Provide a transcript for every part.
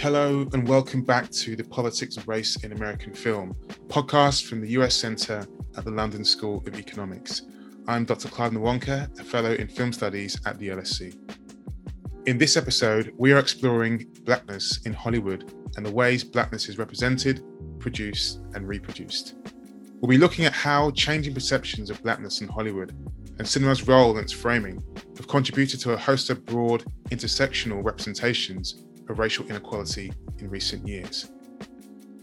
Hello, and welcome back to the Politics of Race in American Film, podcast from the US Centre at the London School of Economics. I'm Dr. Clive Nwonka, a fellow in film studies at the LSE. In this episode, we are exploring blackness in Hollywood and the ways blackness is represented, produced, and reproduced. We'll be looking at how changing perceptions of blackness in Hollywood and cinema's role in its framing have contributed to a host of broad intersectional representations of racial inequality in recent years.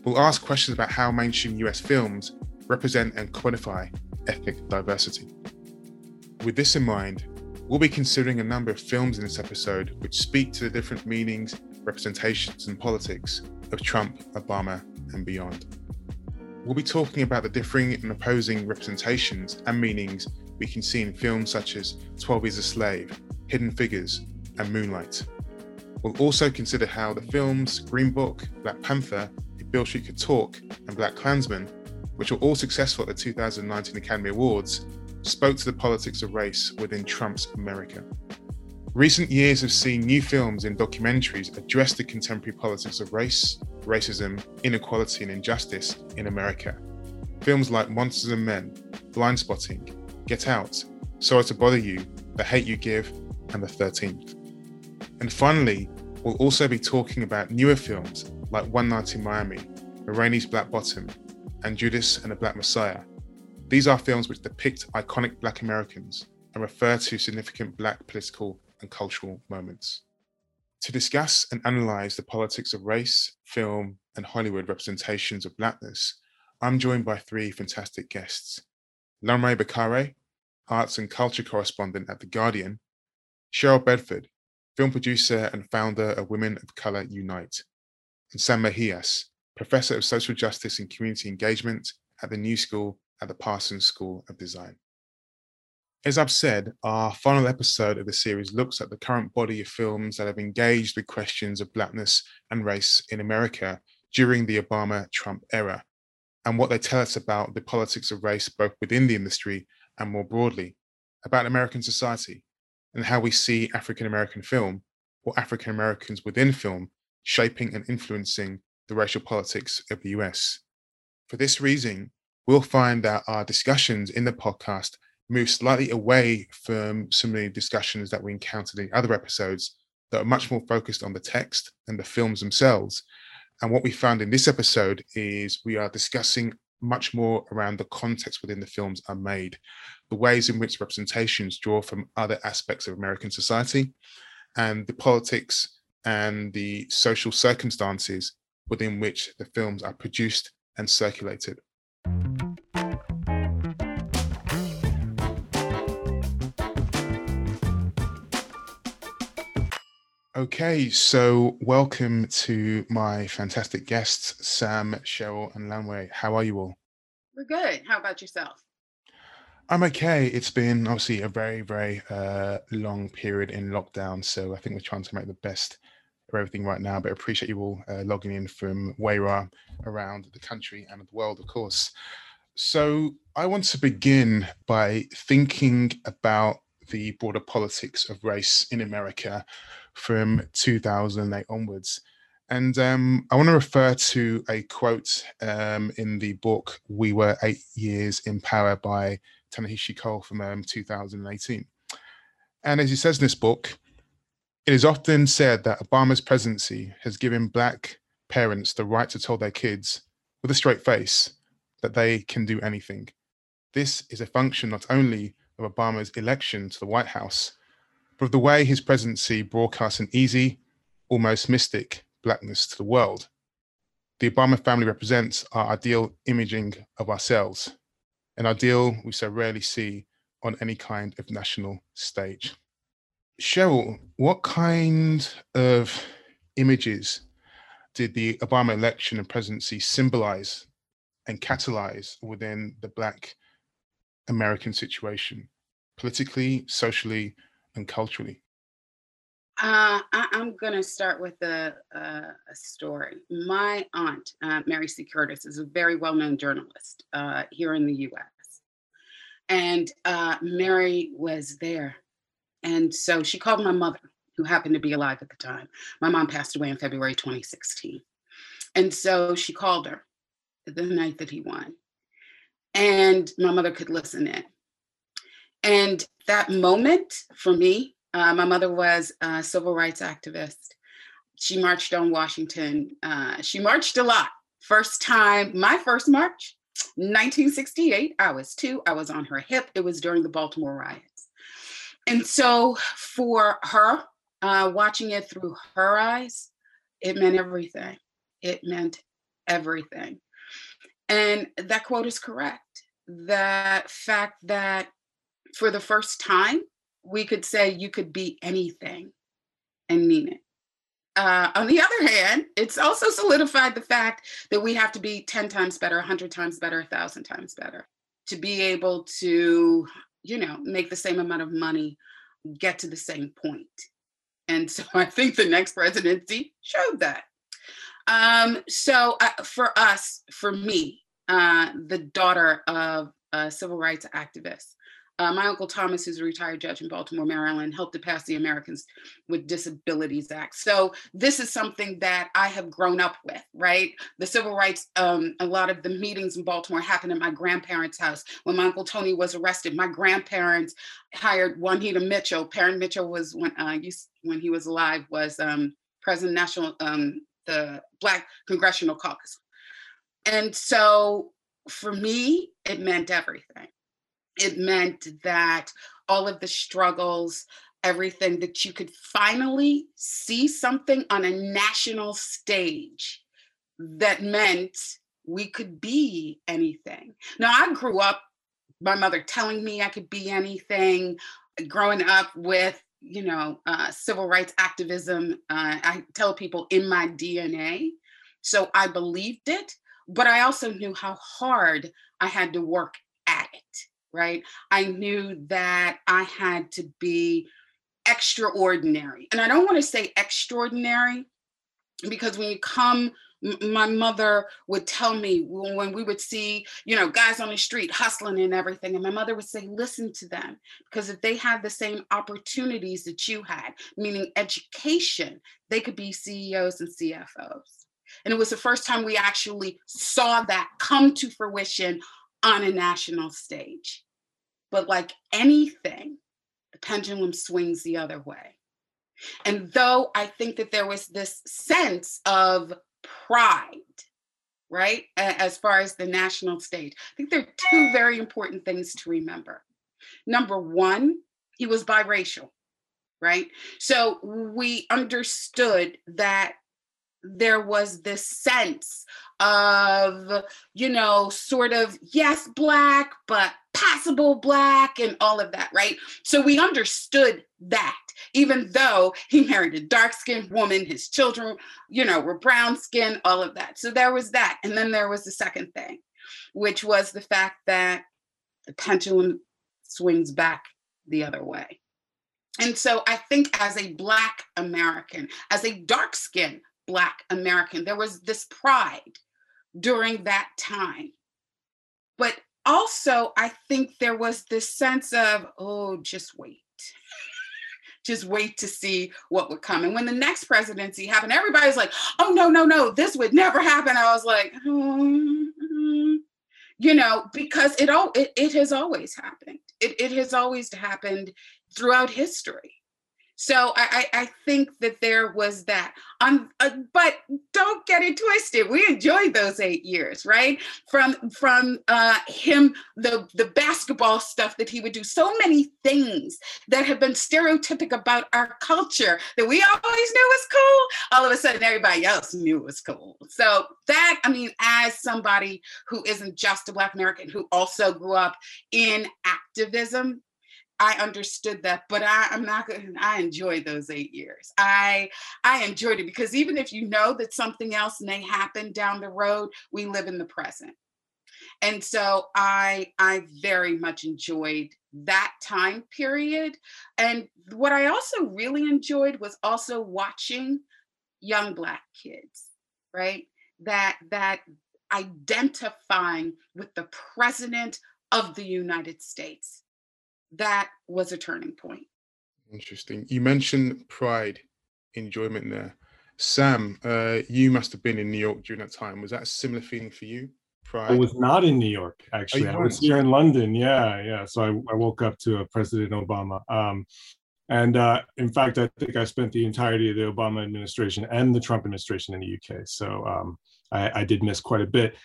We'll ask questions about how mainstream US films represent and quantify ethnic diversity. With this in mind, we'll be considering a number of films in this episode which speak to the different meanings, representations, and politics of Trump, Obama, and beyond. We'll be talking about the differing and opposing representations and meanings we can see in films such as 12 Years a Slave, Hidden Figures, and Moonlight. We'll also consider how the films Green Book, Black Panther, Beale Street Could Talk, and Black Klansman, which were all successful at the 2019 Academy Awards, spoke to the politics of race within Trump's America. Recent years have seen new films and documentaries address the contemporary politics of race, racism, inequality, and injustice in America. Films like Monsters and Men, Blindspotting, Get Out, Sorry to Bother You, The Hate You Give, and The 13th. And finally, we'll also be talking about newer films like One Night in Miami, Ma Black Bottom, and Judas and the Black Messiah. These are films which depict iconic Black Americans and refer to significant Black political and cultural moments. To discuss and analyze the politics of race, film, and Hollywood representations of Blackness, I'm joined by three fantastic guests. Lanre Bakare, arts and culture correspondent at The Guardian, Cheryl Bedford, film producer and founder of Women of Color Unite, and Sam Mejias, professor of social justice and community engagement at the New School at the Parsons School of Design. As I've said, our final episode of the series looks at the current body of films that have engaged with questions of blackness and race in America during the Obama Trump era, and what they tell us about the politics of race both within the industry and more broadly, about American society, and how we see African American film or African Americans within film shaping and influencing the racial politics of the US. For this reason, we'll find that our discussions in the podcast move slightly away from some of the discussions that we encountered in other episodes that are much more focused on the text and the films themselves. And what we found in this episode is we are discussing much more around the context within the films are made, the ways in which representations draw from other aspects of American society, and the politics and the social circumstances within which the films are produced and circulated. Okay, so welcome to my fantastic guests, Sam, Cheryl, and Lanre. How are you all? We're good. How about yourself? I'm okay. It's been obviously a very, very uh, long period in lockdown, so I think we're trying to make the best of everything right now. But I appreciate you all uh, logging in from where you are around the country and the world, of course. So I want to begin by thinking about the broader politics of race in America from 2008 onwards. And um, I want to refer to a quote um, in the book We Were Eight Years in Power by Ta-Nehisi Coates from um, 2018. And as he says in this book, it is often said that Obama's presidency has given Black parents the right to tell their kids with a straight face that they can do anything. This is a function not only of Obama's election to the White House, but of the way his presidency broadcasts an easy, almost mystic blackness to the world. The Obama family represents our ideal imaging of ourselves, an ideal we so rarely see on any kind of national stage. Cheryl, what kind of images did the Obama election and presidency symbolize and catalyze within the Black American situation, politically, socially, and culturally? Uh, I, am going to start with a, a, a, story. My aunt, uh, Mary C. Curtis, is a very well known journalist uh, here in the US. And uh, Mary was there. And so she called my mother who happened to be alive at the time. My mom passed away in February 2016. And so she called her the night that he won. And my mother could listen in. And that moment for me, uh, my mother was a civil rights activist. She marched on Washington. Uh, she marched a lot. First time, my first march, 1968. I was two. I was on her hip. It was during the Baltimore riots. And so for her, uh, watching it through her eyes, it meant everything. It meant everything. And that quote is correct. The fact that for the first time, we could say you could be anything and mean it. Uh, on the other hand, it's also solidified the fact that we have to be 10 times better, 100 times better, 1,000 times better to be able to, you know, make the same amount of money, get to the same point. And so I think the next presidency showed that. Um, so uh, for us, for me, uh, the daughter of a civil rights activist, uh, my uncle Thomas, who's a retired judge in Baltimore, Maryland, helped to pass the Americans with Disabilities Act. So this is something that I have grown up with, right? The civil rights, um, a lot of the meetings in Baltimore happened at my grandparents' house. When my uncle Tony was arrested, my grandparents hired Juanita Mitchell. Parren Mitchell was when uh, when he was alive was um, president national um, the Black Congressional Caucus, and so for me, it meant everything it meant that all of the struggles, everything that you could finally see something on a national stage that meant we could be anything. Now, I grew up, my mother telling me I could be anything, growing up with, you know, uh, civil rights activism. Uh, I tell people in my DNA. So I believed it, but I also knew how hard I had to work at it right? I knew that I had to be extraordinary. And I don't want to say extraordinary because when you come, my mother would tell me when we would see, you know, guys on the street hustling and everything. And my mother would say, listen to them, because if they had the same opportunities that you had, meaning education, they could be CEOs and CFOs. And it was the first time we actually saw that come to fruition on a national stage. But like anything, the pendulum swings the other way. And though I think that there was this sense of pride, right, as far as the national stage, I think there are two very important things to remember. Number one, he was biracial, right? So we understood that there was this sense of, you know, sort of, yes, black, but passable black and all of that, right? So we understood that, even though he married a dark skinned woman, his children, you know, were brown skinned, all of that. So there was that. And then there was the second thing, which was the fact that the pendulum swings back the other way. And so I think as a Black American, as a dark skinned Black American. There was this pride during that time. But also, I think there was this sense of, oh, just wait. just wait to see what would come. And when the next presidency happened, everybody's like, oh, no, no, no, this would never happen. I was like, mm-hmm. you know, because it all it, it has always happened. It, it has always happened throughout history. So I, I, I think that there was that. Um, uh, but don't get it twisted. We enjoyed those eight years, right? From from uh, him, the the basketball stuff that he would do. So many things that have been stereotypic about our culture that we always knew was cool. All of a sudden, everybody else knew was cool. So that I mean, as somebody who isn't just a Black American who also grew up in activism, I understood that, but I, I'm not going. I enjoyed those eight years. I I enjoyed it because even if you know that something else may happen down the road, we live in the present, and so I I very much enjoyed that time period. And what I also really enjoyed was also watching young Black kids, right? That that identifying with the president of the United States that was a turning point. Interesting. You mentioned pride, enjoyment there. Sam, uh, you must have been in New York during that time. Was that a similar feeling for you? Pride? I was not in New York, actually. Oh, I was here in London. Yeah, yeah. So I, I woke up to a President Obama. Um, and uh, in fact, I think I spent the entirety of the Obama administration and the Trump administration in the UK. So um, I, I, did miss quite a bit.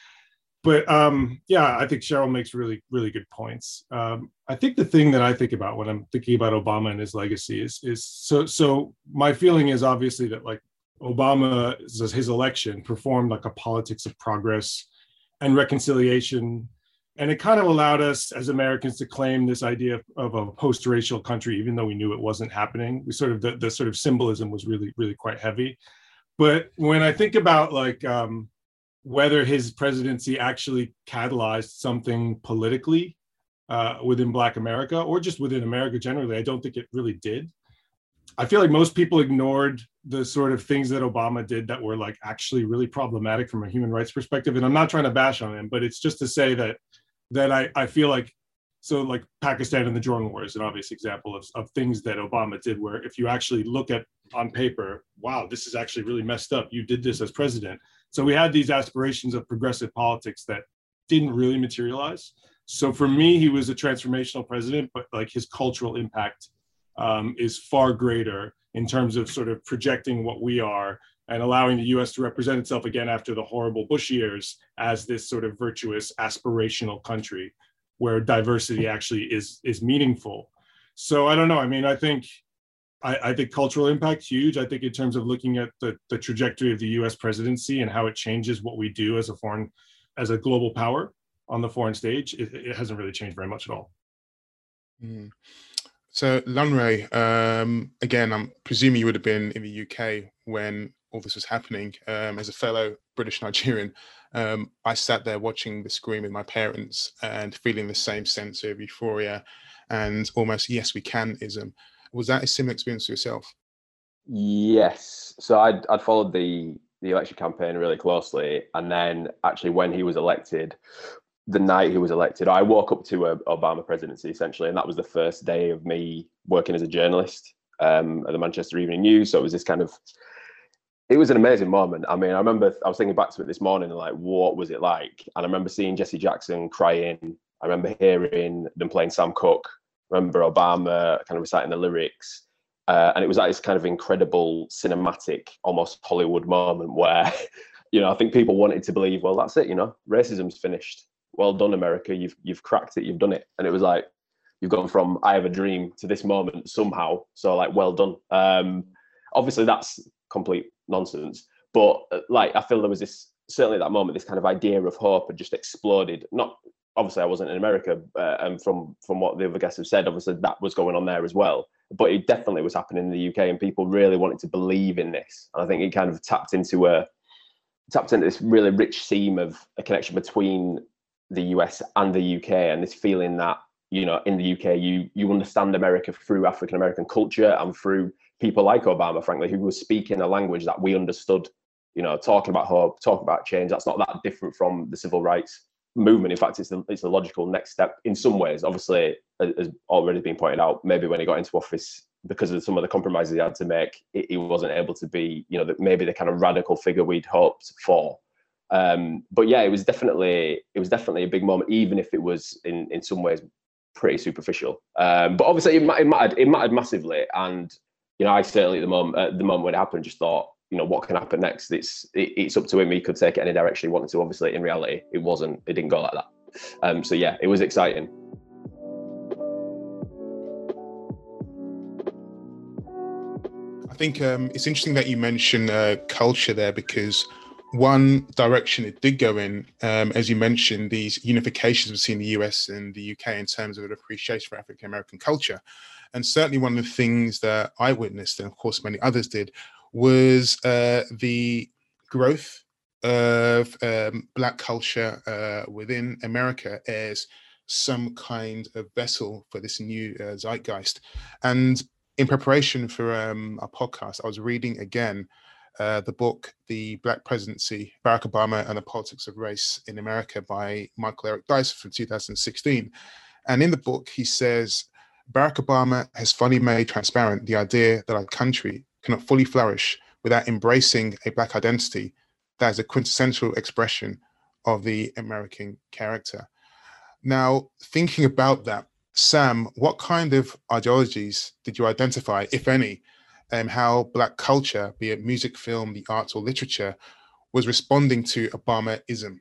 But um, yeah, I think Cheryl makes really, really good points. Um, I think the thing that I think about when I'm thinking about Obama and his legacy is, is so. So my feeling is obviously that like Obama, his election performed like a politics of progress and reconciliation and it kind of allowed us as Americans to claim this idea of, of a post-racial country, even though we knew it wasn't happening. We sort of the, the sort of symbolism was really really quite heavy. But when I think about like um, whether his presidency actually catalyzed something politically uh, within Black America or just within America generally, I don't think it really did. I feel like most people ignored the sort of things that Obama did that were like actually really problematic from a human rights perspective. And I'm not trying to bash on him, but it's just to say that that I, I feel like so like Pakistan and the drone war is an obvious example of, of things that Obama did where if you actually look at on paper, wow, this is actually really messed up. You did this as president. So we had these aspirations of progressive politics that didn't really materialize. So for me, he was a transformational president, but like his cultural impact um, is far greater in terms of sort of projecting what we are and allowing the US to represent itself again after the horrible Bush years as this sort of virtuous aspirational country where diversity actually is is meaningful. So I don't know. I mean, I think I, I think cultural impact huge. I think in terms of looking at the, the trajectory of the US presidency and how it changes what we do as a foreign as a global power on the foreign stage, it, it hasn't really changed very much at all. Mm. So, Lanre, um, again, I'm presuming you would have been in the UK when all this was happening, um, as a fellow British Nigerian, um, I sat there watching the screen with my parents and feeling the same sense of euphoria and almost yes we can ism. Was that a similar experience for yourself? Yes. So I'd I'd followed the the election campaign really closely, and then actually when he was elected, the night he was elected, I woke up to a Obama presidency essentially, and that was the first day of me working as a journalist um, at the Manchester Evening News. So it was this kind of it was an amazing moment. I mean, I remember I was thinking back to it this morning and like, what was it like? And I remember seeing Jesse Jackson crying. I remember hearing them playing Sam Cooke. Remember Obama kind of reciting the lyrics. Uh, and it was like this kind of incredible cinematic, almost Hollywood moment where, you know, I think people wanted to believe, well, that's it, you know, racism's finished. Well done, America. You've you've cracked it. You've done it. And it was like you've gone from I have a dream to this moment somehow. So like, well done. Um, obviously, that's complete nonsense. But uh, like, I feel there was this certainly at that moment, this kind of idea of hope had just exploded. Not obviously, I wasn't in America, uh, and from from what the other guests have said, obviously that was going on there as well. But it definitely was happening in the UK, and people really wanted to believe in this. And I think it kind of tapped into a tapped into this really rich seam of a connection between the US and the UK, and this feeling that you know in the UK you you understand America through African American culture and through people like Obama, frankly, who was speaking a language that we understood, you know, talking about hope, talking about change. That's not that different from the civil rights movement. In fact, it's the, it's the logical next step in some ways. Obviously, as already been pointed out, maybe when he got into office, because of some of the compromises he had to make, he wasn't able to be, you know, maybe the kind of radical figure we'd hoped for. Um, but yeah, it was definitely it was definitely a big moment, even if it was in in some ways pretty superficial. Um, but obviously, it, it mattered. It mattered massively, and you know, I certainly at the moment at the moment when it happened, just thought, you know, what can happen next? It's it, it's up to him. He could take it any direction he wanted to. Obviously, in reality, it wasn't. It didn't go like that. Um, so yeah, it was exciting. I think um, it's interesting that you mention uh, culture there because one direction it did go in, um, as you mentioned, these unifications between the US and the UK in terms of an appreciation for African American culture. And certainly one of the things that I witnessed, and of course many others did, was uh, the growth of um, Black culture uh, within America as some kind of vessel for this new uh, zeitgeist. And in preparation for um, our podcast, I was reading again uh, the book, The Black Presidency Barack Obama and the Politics of Race in America by Michael Eric Dyson from 2016. And in the book, he says Barack Obama has finally made transparent the idea that our country cannot fully flourish without embracing a Black identity that is a quintessential expression of the American character. Now, thinking about that, Sam, what kind of ideologies did you identify, if any, and how Black culture, be it music, film, the arts, or literature, was responding to Obamaism?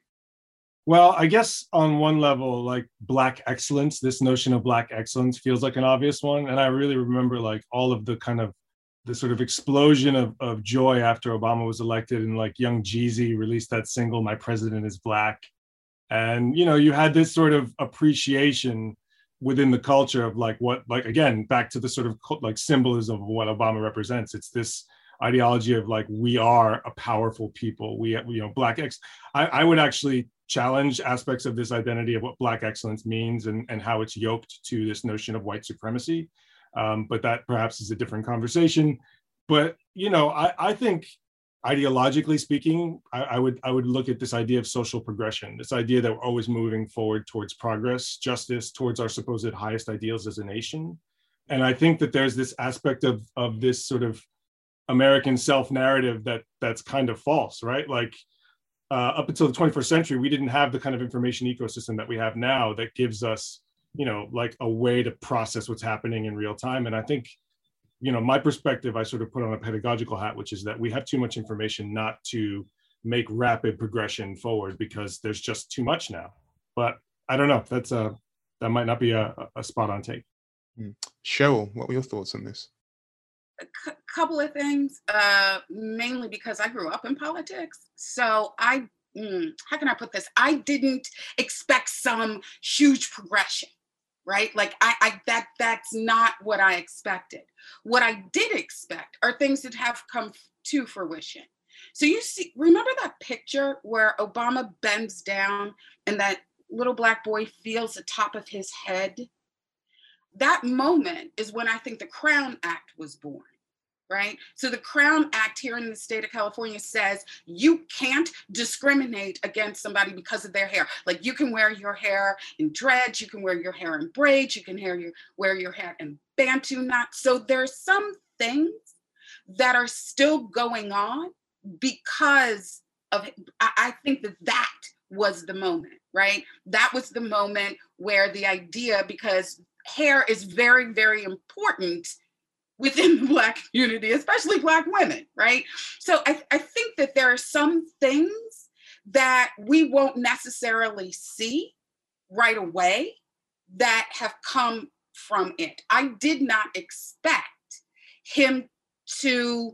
Well, I guess on one level, like Black excellence, this notion of Black excellence feels like an obvious one. And I really remember like all of the kind of the sort of explosion of, of joy after Obama was elected and like Young Jeezy released that single, My President is Black. And, you know, you had this sort of appreciation within the culture of like what, like, again, back to the sort of like symbolism of what Obama represents. It's this ideology of like, we are a powerful people. We, you know, Black ex. I would actually challenge aspects of this identity of what Black excellence means and, and how it's yoked to this notion of white supremacy um, but that perhaps is a different conversation. But you know, I, I think ideologically speaking, I, I, would I would look at this idea of social progression, this idea that we're always moving forward towards progress, justice, towards our supposed highest ideals as a nation. And I think that there's this aspect of of this sort of American self narrative that that's kind of false, right? Like uh, up until the 21st century, we didn't have the kind of information ecosystem that we have now that gives us you know like a way to process what's happening in real time. And i think you know my perspective i sort of put on a pedagogical hat which is that we have too much information not to make rapid progression forward because there's just too much now. But i don't know that's a that might not be a, a spot on take. Mm. cheryl what were your thoughts on this? A c- couple of things uh mainly because i grew up in politics. So i mm, how can i put this? I didn't expect some huge progression right? Like I, I that that's not what i expected. What i did expect are things that have come to fruition. So you see remember that picture where obama bends down and that little black boy feels the top of his head? That moment is when i think the crown act was born right? So the Crown Act here in the state of California says you can't discriminate against somebody because of their hair. Like you can wear your hair in dreads, you can wear your hair in braids, you can your, wear your hair in Bantu knots. So there's some things that are still going on because of, I think that that was the moment, right? That was the moment where the idea, because hair is very, very important within the Black community, especially Black women, right? So I, I think that there are some things that we won't necessarily see right away that have come from it. I did not expect him to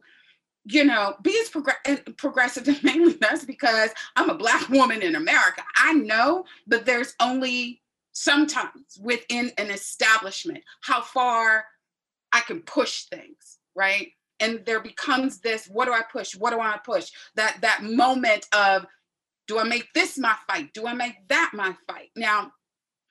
you know, be as prog- eh, progressive and mainly that's because I'm a black woman in America. I know that there's only sometimes within an establishment how far I can push things, right? And there becomes this, what do I push? What do I push? That that moment of do I make this my fight? Do I make that my fight? Now,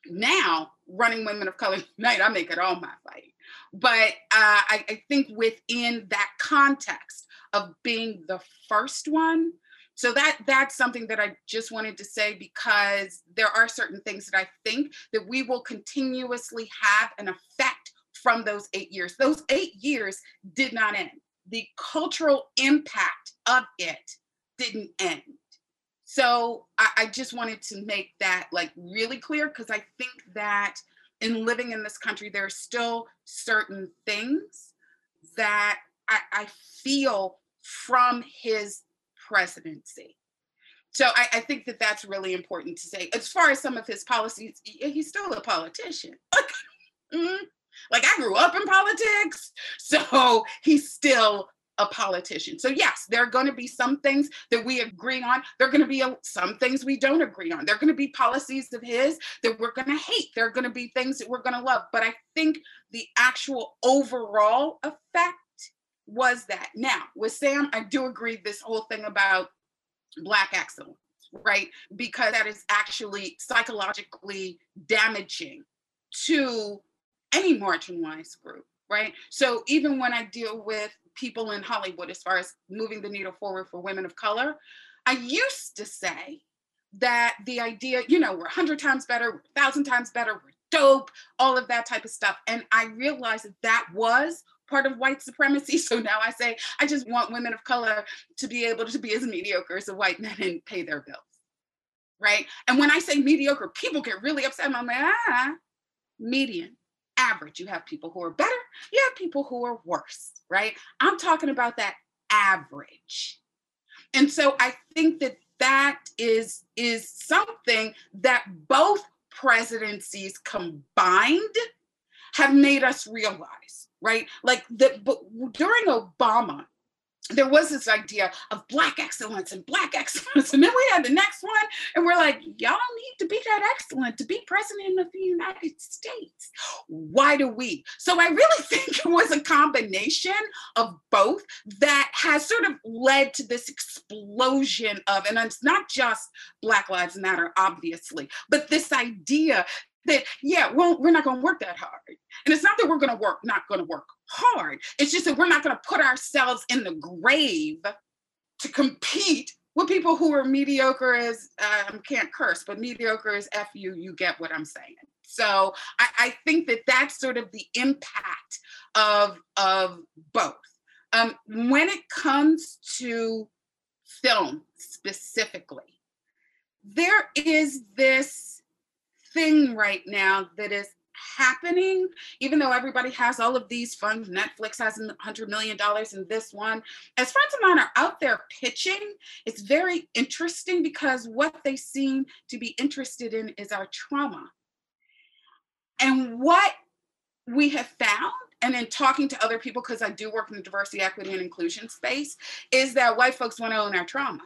now running women of color night, I make it all my fight. But uh, I, I think within that context of being the first one, so that that's something that I just wanted to say because there are certain things that I think that we will continuously have an effect from those eight years. Those eight years did not end. The cultural impact of it didn't end. So I, I just wanted to make that like really clear because I think that in living in this country, there are still certain things that I, I feel from his presidency. So I, I, think that that's really important to say. As far as some of his policies, he's still a politician. mm-hmm. Like I grew up in politics, so he's still a politician. So yes, there are going to be some things that we agree on. There are going to be a, some things we don't agree on. There are going to be policies of his that we're going to hate. There are going to be things that we're going to love. But I think the actual overall effect was that. Now, with Sam, I do agree this whole thing about black excellence, right? Because that is actually psychologically damaging to any marginalized group, right? So even when I deal with people in Hollywood, as far as moving the needle forward for women of color, I used to say that the idea, you know, we're 100 times better, 1,000 times better, we're dope, all of that type of stuff. And I realized that that was part of white supremacy. So now I say, I just want women of color to be able to be as mediocre as the white men and pay their bills. Right. And when I say mediocre, people get really upset. I'm like, ah, median, average. You have people who are better, you have people who are worse. Right. I'm talking about that average. And so I think that that is is something that both presidencies combined have made us realize, right? Like that during Obama, there was this idea of black excellence and black excellence and then we had the next one and we're like y'all need to be that excellent to be president of the united states. Why do we? So i really think it was a combination of both that has sort of led to this explosion of and it's not just black lives matter obviously but this idea that yeah well we're not going to work that hard. And it's not that we're going to work not going to work hard. It's just that we're not going to put ourselves in the grave to compete with people who are mediocre as um, can't curse but mediocre as f you you get what i'm saying. So I, I think that that's sort of the impact of of both. Um, when it comes to film specifically there is this thing right now that is happening, even though everybody has all of these funds. Netflix has $100 million in this one. As friends of mine are out there pitching, it's very interesting because what they seem to be interested in is our trauma. And what we have found and in talking to other people, because I do work in the diversity, equity, and inclusion space, is that white folks want to own our trauma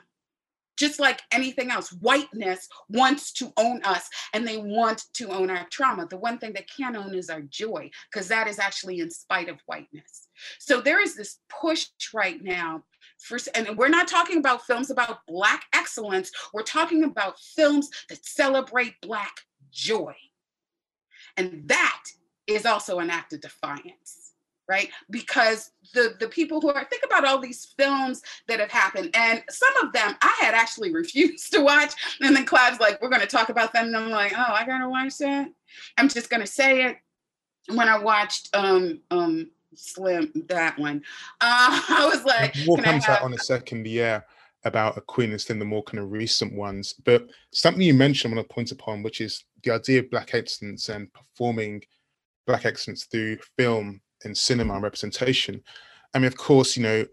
just like anything else, whiteness wants to own us and they want to own our trauma. The one thing they can't own is our joy, because that is actually in spite of whiteness. So there is this push right now for, and we're not talking about films about Black excellence, we're talking about films that celebrate Black joy. And that is also an act of defiance right? Because the the people who are think about all these films that have happened, and some of them I had actually refused to watch, and then Clive's like, "We're going to talk about them," and I'm like, "Oh, I gotta watch that." I'm just going to say it. When I watched um um Slim that one, uh, I was like, "We'll come to that on a second." Yeah. About a queen and Slim, the more kind of recent ones. But something you mentioned, I want to point upon, which is the idea of Black excellence and performing Black excellence through film in cinema and representation. I mean, of course, you know,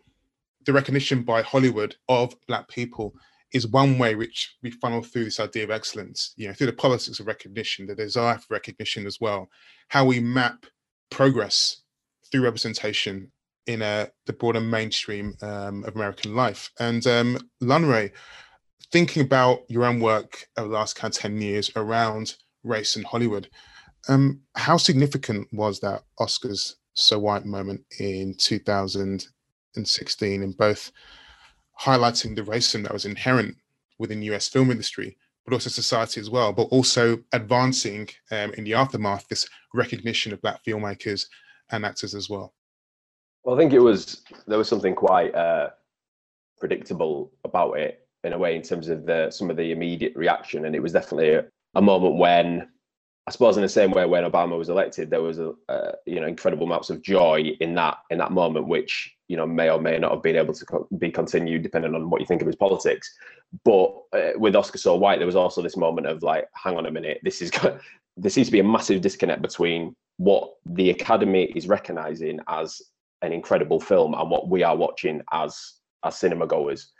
the recognition by Hollywood of Black people is one way which we funnel through this idea of excellence, you know, through the politics of recognition, the desire for recognition as well, how we map progress through representation in a, the broader mainstream um, of American life. And um, Lanre, thinking about your own work over the last kind of 10 years around race in Hollywood, um, how significant was that Oscars so White moment in 2016, in both highlighting the racism that was inherent within US film industry, but also society as well, but also advancing um, in the aftermath this recognition of Black filmmakers and actors as well. Well, I think it was there was something quite uh, predictable about it in a way in terms of the some of the immediate reaction, and it was definitely a, a moment when I suppose in the same way when Obama was elected, there was a, you know incredible amounts of joy in that in that moment, which you know may or may not have been able to co- be continued depending on what you think of his politics. But uh, with Oscar so white, there was also this moment of like, hang on a minute, this is there seems to be a massive disconnect between what the Academy is recognizing as an incredible film and what we are watching as as cinema goers.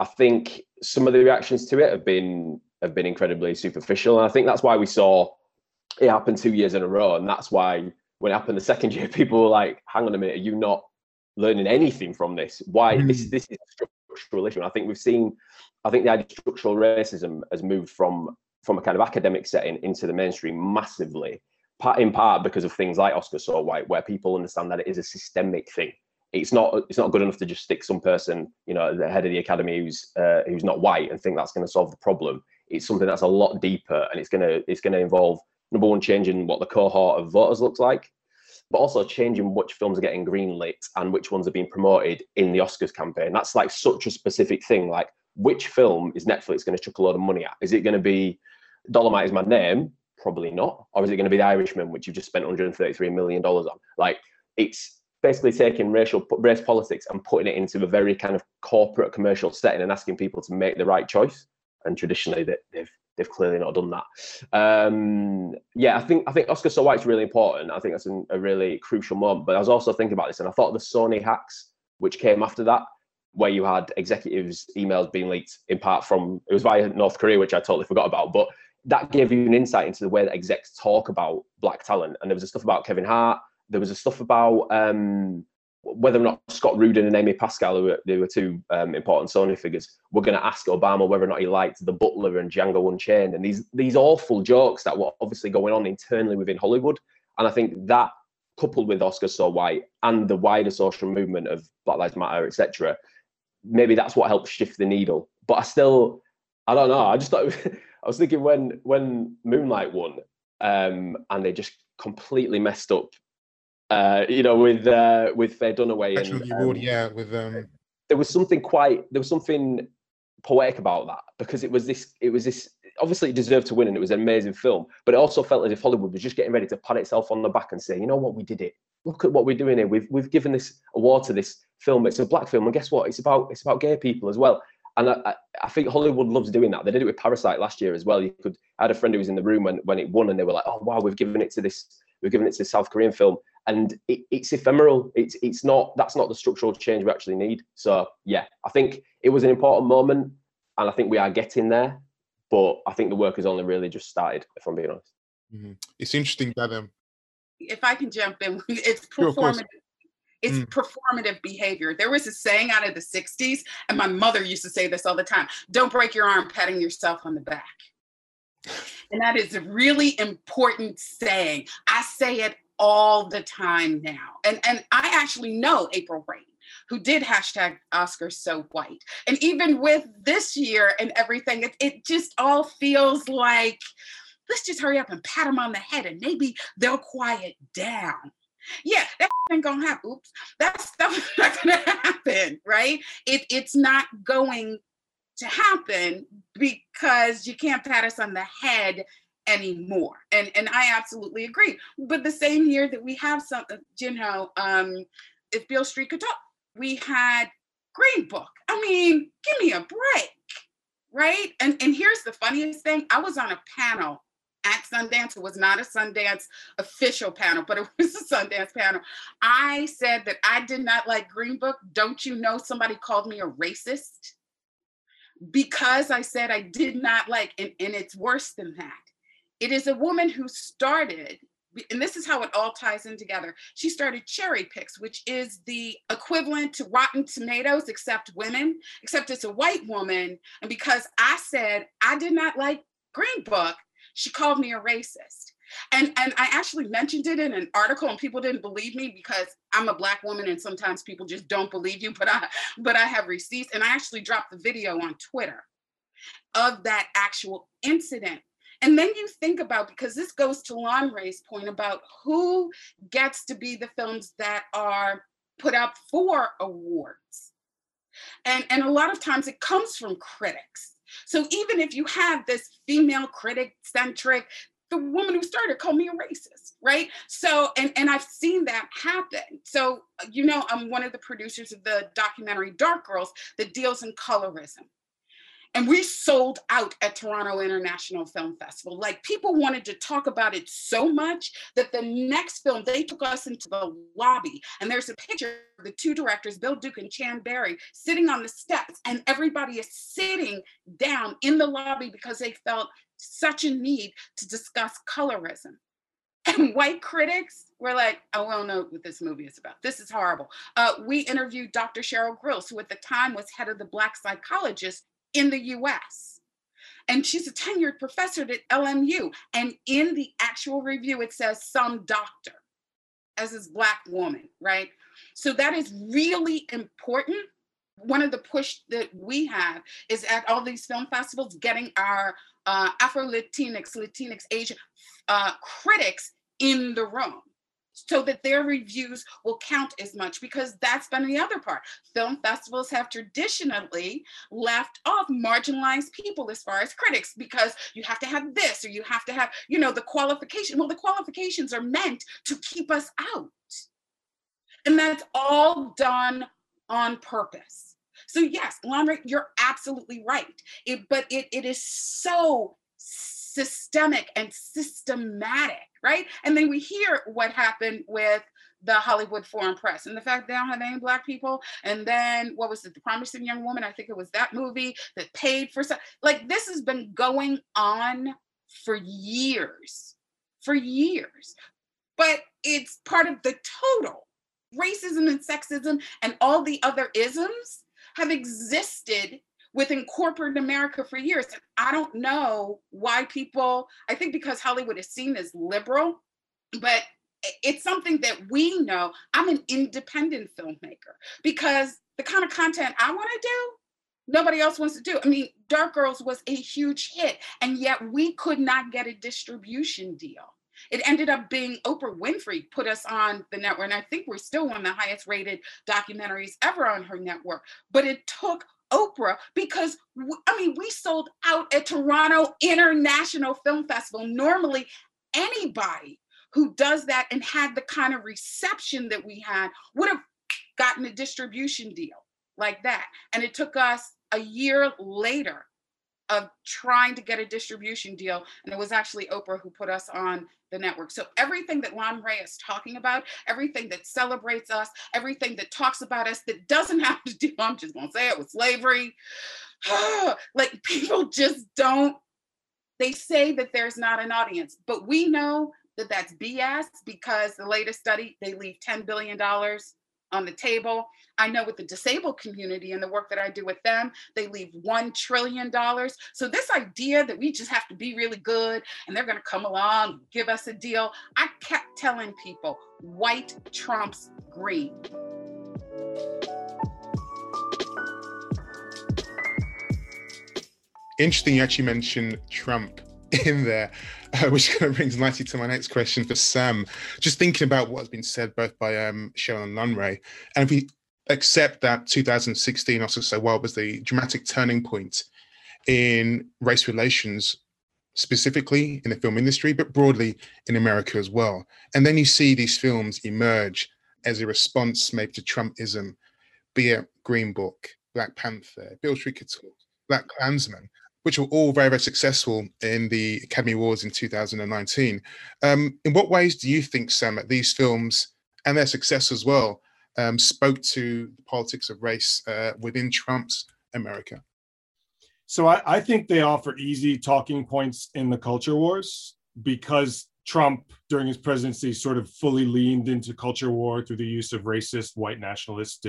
I think some of the reactions to it have been have been incredibly superficial, and I think that's why we saw it happened two years in a row, and that's why when it happened the second year, people were like, "Hang on a minute, are you not learning anything from this? Why mm. this this is a structural issue?" And I think we've seen, I think the idea of structural racism has moved from from a kind of academic setting into the mainstream massively, part in part because of things like Oscar So White, where people understand that it is a systemic thing. It's not it's not good enough to just stick some person, you know, at the head of the academy who's uh, who's not white and think that's going to solve the problem. It's something that's a lot deeper, and it's gonna it's gonna involve number one, changing what the cohort of voters looks like, but also changing which films are getting greenlit and which ones are being promoted in the Oscars campaign. That's like such a specific thing. Like, which film is Netflix going to chuck a load of money at? Is it going to be Dolemite is my name, Probably not. Or is it going to be The Irishman, which you've just spent 133 million dollars on? Like it's basically taking racial race politics and putting it into a very kind of corporate commercial setting and asking people to make the right choice. And traditionally, they, they've they've clearly not done that. Um, yeah, I think I think Oscar So White's really important. I think that's a, a really crucial moment. But I was also thinking about this, and I thought the Sony hacks, which came after that, where you had executives' emails being leaked in part from it was via North Korea, which I totally forgot about, but that gave you an insight into the way that execs talk about black talent. And there was a stuff about Kevin Hart. There was a stuff about um, whether or not Scott Rudin and Amy Pascal, who were, were two um, important Sony figures, were going to ask Obama whether or not he liked The Butler and Django Unchained, and these these awful jokes that were obviously going on internally within Hollywood. And I think that, coupled with Oscar So White and the wider social movement of Black Lives Matter, etc., maybe that's what helped shift the needle. But I still, I don't know. I just thought I was thinking when when Moonlight won, um, and they just completely messed up uh, you know, with uh, with Faye Dunaway. and, um, yeah, with um... there was something quite there was something poetic about that because it was this it was this obviously it deserved to win and it was an amazing film, but it also felt as if Hollywood was just getting ready to pat itself on the back and say, you know what, we did it. Look at what we're doing here. We've we've given this award to this film. It's a black film, and guess what? It's about it's about gay people as well. And I, I think Hollywood loves doing that. They did it with Parasite last year as well. You could I had a friend who was in the room when, when it won, and they were like, "Oh wow, we've given it to this, we've given it to the South Korean film." And it, it's ephemeral. It's it's not that's not the structural change we actually need. So yeah, I think it was an important moment, and I think we are getting there. But I think the work has only really just started, if I'm being honest. Mm-hmm. It's interesting that um, if I can jump in, it's performative. Sure, it's mm. performative behavior. There was a saying out of the 60s, and my mother used to say this all the time don't break your arm patting yourself on the back. And that is a really important saying. I say it all the time now. And and I actually know April Reign who did hashtag Oscars so white. And even with this year and everything, it, it just all feels like let's just hurry up and pat them on the head and maybe they'll quiet down. Yeah, that ain't gonna happen. Oops, that stuff not gonna happen, right? It it's not going to happen because you can't pat us on the head anymore. And and I absolutely agree. But the same year that we have some uh, Jinho, um, if Beale Street could talk, we had Green Book. I mean, give me a break. Right. And and here's the funniest thing. I was on a panel at Sundance. It was not a Sundance official panel, but it was a Sundance panel. I said that I did not like Green Book. Don't you know somebody called me a racist? Because I said I did not like, and, and it's worse than that. It is a woman who started, and this is how it all ties in together. She started Cherry Picks, which is the equivalent to Rotten Tomatoes, except women, except it's a white woman. And because I said I did not like Green Book, she called me a racist. And, and I actually mentioned it in an article and people didn't believe me because I'm a black woman and sometimes people just don't believe you, but I but I have receipts and I actually dropped the video on Twitter of that actual incident and then you think about, because this goes to Lanre's point about who gets to be the films that are put up for awards. And, and a lot of times it comes from critics. So even if you have this female critic centric, the woman who started called me a racist, right? So, and, and I've seen that happen. So, you know, I'm one of the producers of the documentary Dark Girls that deals in colorism. And we sold out at Toronto International Film Festival. Like people wanted to talk about it so much that the next film, they took us into the lobby. And there's a picture of the two directors, Bill Duke and Chan Berry, sitting on the steps. And everybody is sitting down in the lobby because they felt such a need to discuss colorism. And white critics were like, I won't know what this movie is about. This is horrible. Uh, we interviewed Dr. Cheryl Grills, who at the time was head of the Black Psychologist in the US. And she's a tenured professor at LMU. And in the actual review, it says some doctor as this Black woman, right? So that is really important. One of the push that we have is at all these film festivals, getting our uh, Afro Latinx, Latinx Asian uh, critics in the room so that their reviews will count as much because that's been the other part. Film festivals have traditionally left off marginalized people as far as critics because you have to have this or you have to have, you know, the qualification. Well, the qualifications are meant to keep us out. And that's all done on purpose. So yes, Lanre, you're absolutely right. It, but it, it is so systemic and systematic, right? And then we hear what happened with the Hollywood Foreign Press and the fact they don't have any black people. And then what was it, The Promising Young Woman? I think it was that movie that paid for some. Like this has been going on for years, for years. But it's part of the total. Racism and sexism and all the other isms have existed within corporate America for years. I don't know why people, I think because Hollywood is seen as liberal, but it's something that we know. I'm an independent filmmaker because the kind of content I want to do, nobody else wants to do. I mean, Dark Girls was a huge hit, and yet we could not get a distribution deal. It ended up being Oprah Winfrey put us on the network, and I think we're still one of the highest rated documentaries ever on her network. But it took Oprah because I mean, we sold out at Toronto International Film Festival. Normally, anybody who does that and had the kind of reception that we had would have gotten a distribution deal like that. And it took us a year later of trying to get a distribution deal. And it was actually Oprah who put us on the network. So everything that Lanre is talking about, everything that celebrates us, everything that talks about us that doesn't have to do, I'm just gonna say it, with slavery. like people just don't, they say that there's not an audience, but we know that that's BS because the latest study, they leave $10 billion on the table. I know with the disabled community and the work that I do with them, they leave $1 trillion. So, this idea that we just have to be really good and they're going to come along, give us a deal, I kept telling people white trumps green. Interesting, you actually mentioned Trump in there, uh, which kind of brings nicely to my next question for Sam. Just thinking about what's been said both by um, and Lanre, and if we accept that 2016 also so well was the dramatic turning point in race relations specifically in the film industry but broadly in america as well and then you see these films emerge as a response maybe to trumpism be it green book black panther beale street talk black klansman which were all very, very successful in the Academy Awards in 2019. Um, in what ways do you think, Sam, that these films and their success as well um, spoke to the politics of race uh, within Trump's America? So I, I think they offer easy talking points in the culture wars because Trump, during his presidency, sort of fully leaned into culture war through the use of racist white nationalist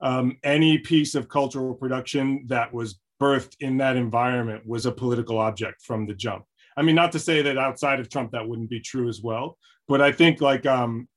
um, any piece of cultural production that was birthed in that environment was a political object from the jump. I mean, not to say that outside of Trump that wouldn't be true as well, but I think like um,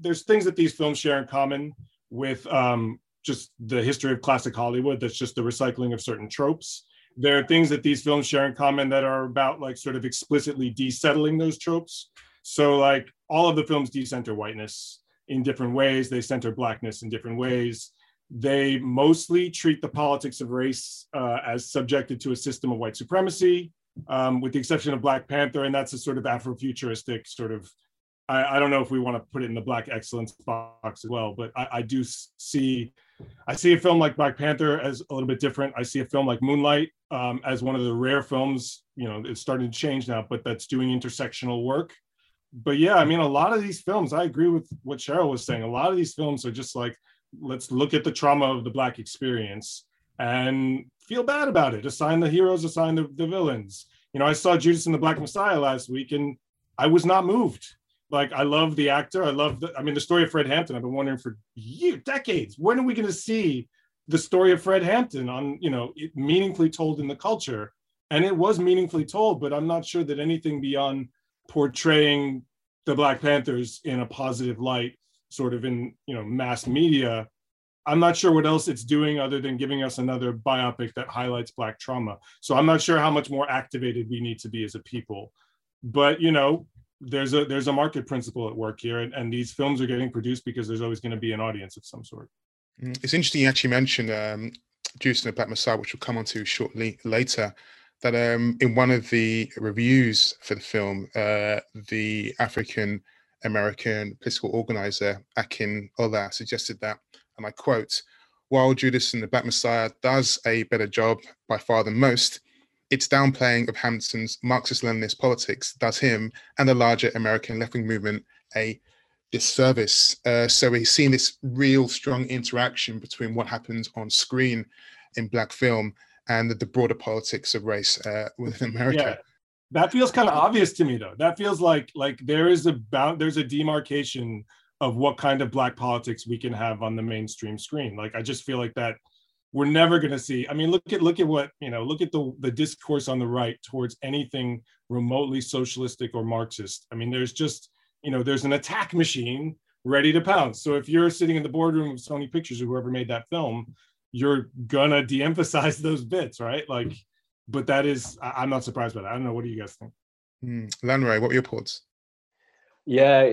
there's things that these films share in common with um, just the history of classic Hollywood. That's just the recycling of certain tropes. There are things that these films share in common that are about like sort of explicitly desettling those tropes. So like all of the films decenter whiteness in different ways. They center blackness in different ways. They mostly treat the politics of race uh, as subjected to a system of white supremacy, um, with the exception of Black Panther, and that's a sort of Afrofuturistic sort of. I, I don't know if we want to put it in the Black excellence box as well, but I, I do see, I see a film like Black Panther as a little bit different. I see a film like Moonlight um, as one of the rare films. You know, it's starting to change now, but that's doing intersectional work. But yeah, I mean, a lot of these films, I agree with what Cheryl was saying. A lot of these films are just like let's look at the trauma of the black experience and feel bad about it. Assign the heroes assign the, the villains. You know i saw judas and the black messiah last week and i was not moved. Like i love the actor. I love the i mean the story of fred hampton. I've been wondering for years decades when are we going to see the story of fred hampton on you know meaningfully told in the culture? And it was meaningfully told but i'm not sure that anything beyond portraying the black panthers in a positive light sort of in you know mass media i'm not sure what else it's doing other than giving us another biopic that highlights black trauma so i'm not sure how much more activated we need to be as a people but you know there's a there's a market principle at work here, and, and these films are getting produced because there's always going to be an audience of some sort. Mm, it's interesting you actually mentioned um, Judas and the Black Messiah, which we'll come on to shortly later. That um, in one of the reviews for the film, uh, the African American political organizer Akin Olla suggested that, and I quote, while Judas and the Black Messiah does a better job by far than most, its downplaying of Hampton's Marxist Leninist politics does him and the larger American left wing movement a disservice. Uh, so we're seeing this real strong interaction between what happens on screen in black film and the, the broader politics of race uh, within America. Yeah. That feels kind of obvious to me, though. That feels like like there is a bound, there's a demarcation of what kind of black politics we can have on the mainstream screen. Like I just feel like that we're never going to see i mean look at look at what you know look at the the discourse on the right towards anything remotely socialistic or marxist i mean there's just you know there's an attack machine ready to pounce so if you're sitting in the boardroom of sony pictures or whoever made that film you're gonna de-emphasize those bits right like but that is I, am not surprised by that i don't know what do you guys think mm. Lanre, what were your thoughts yeah,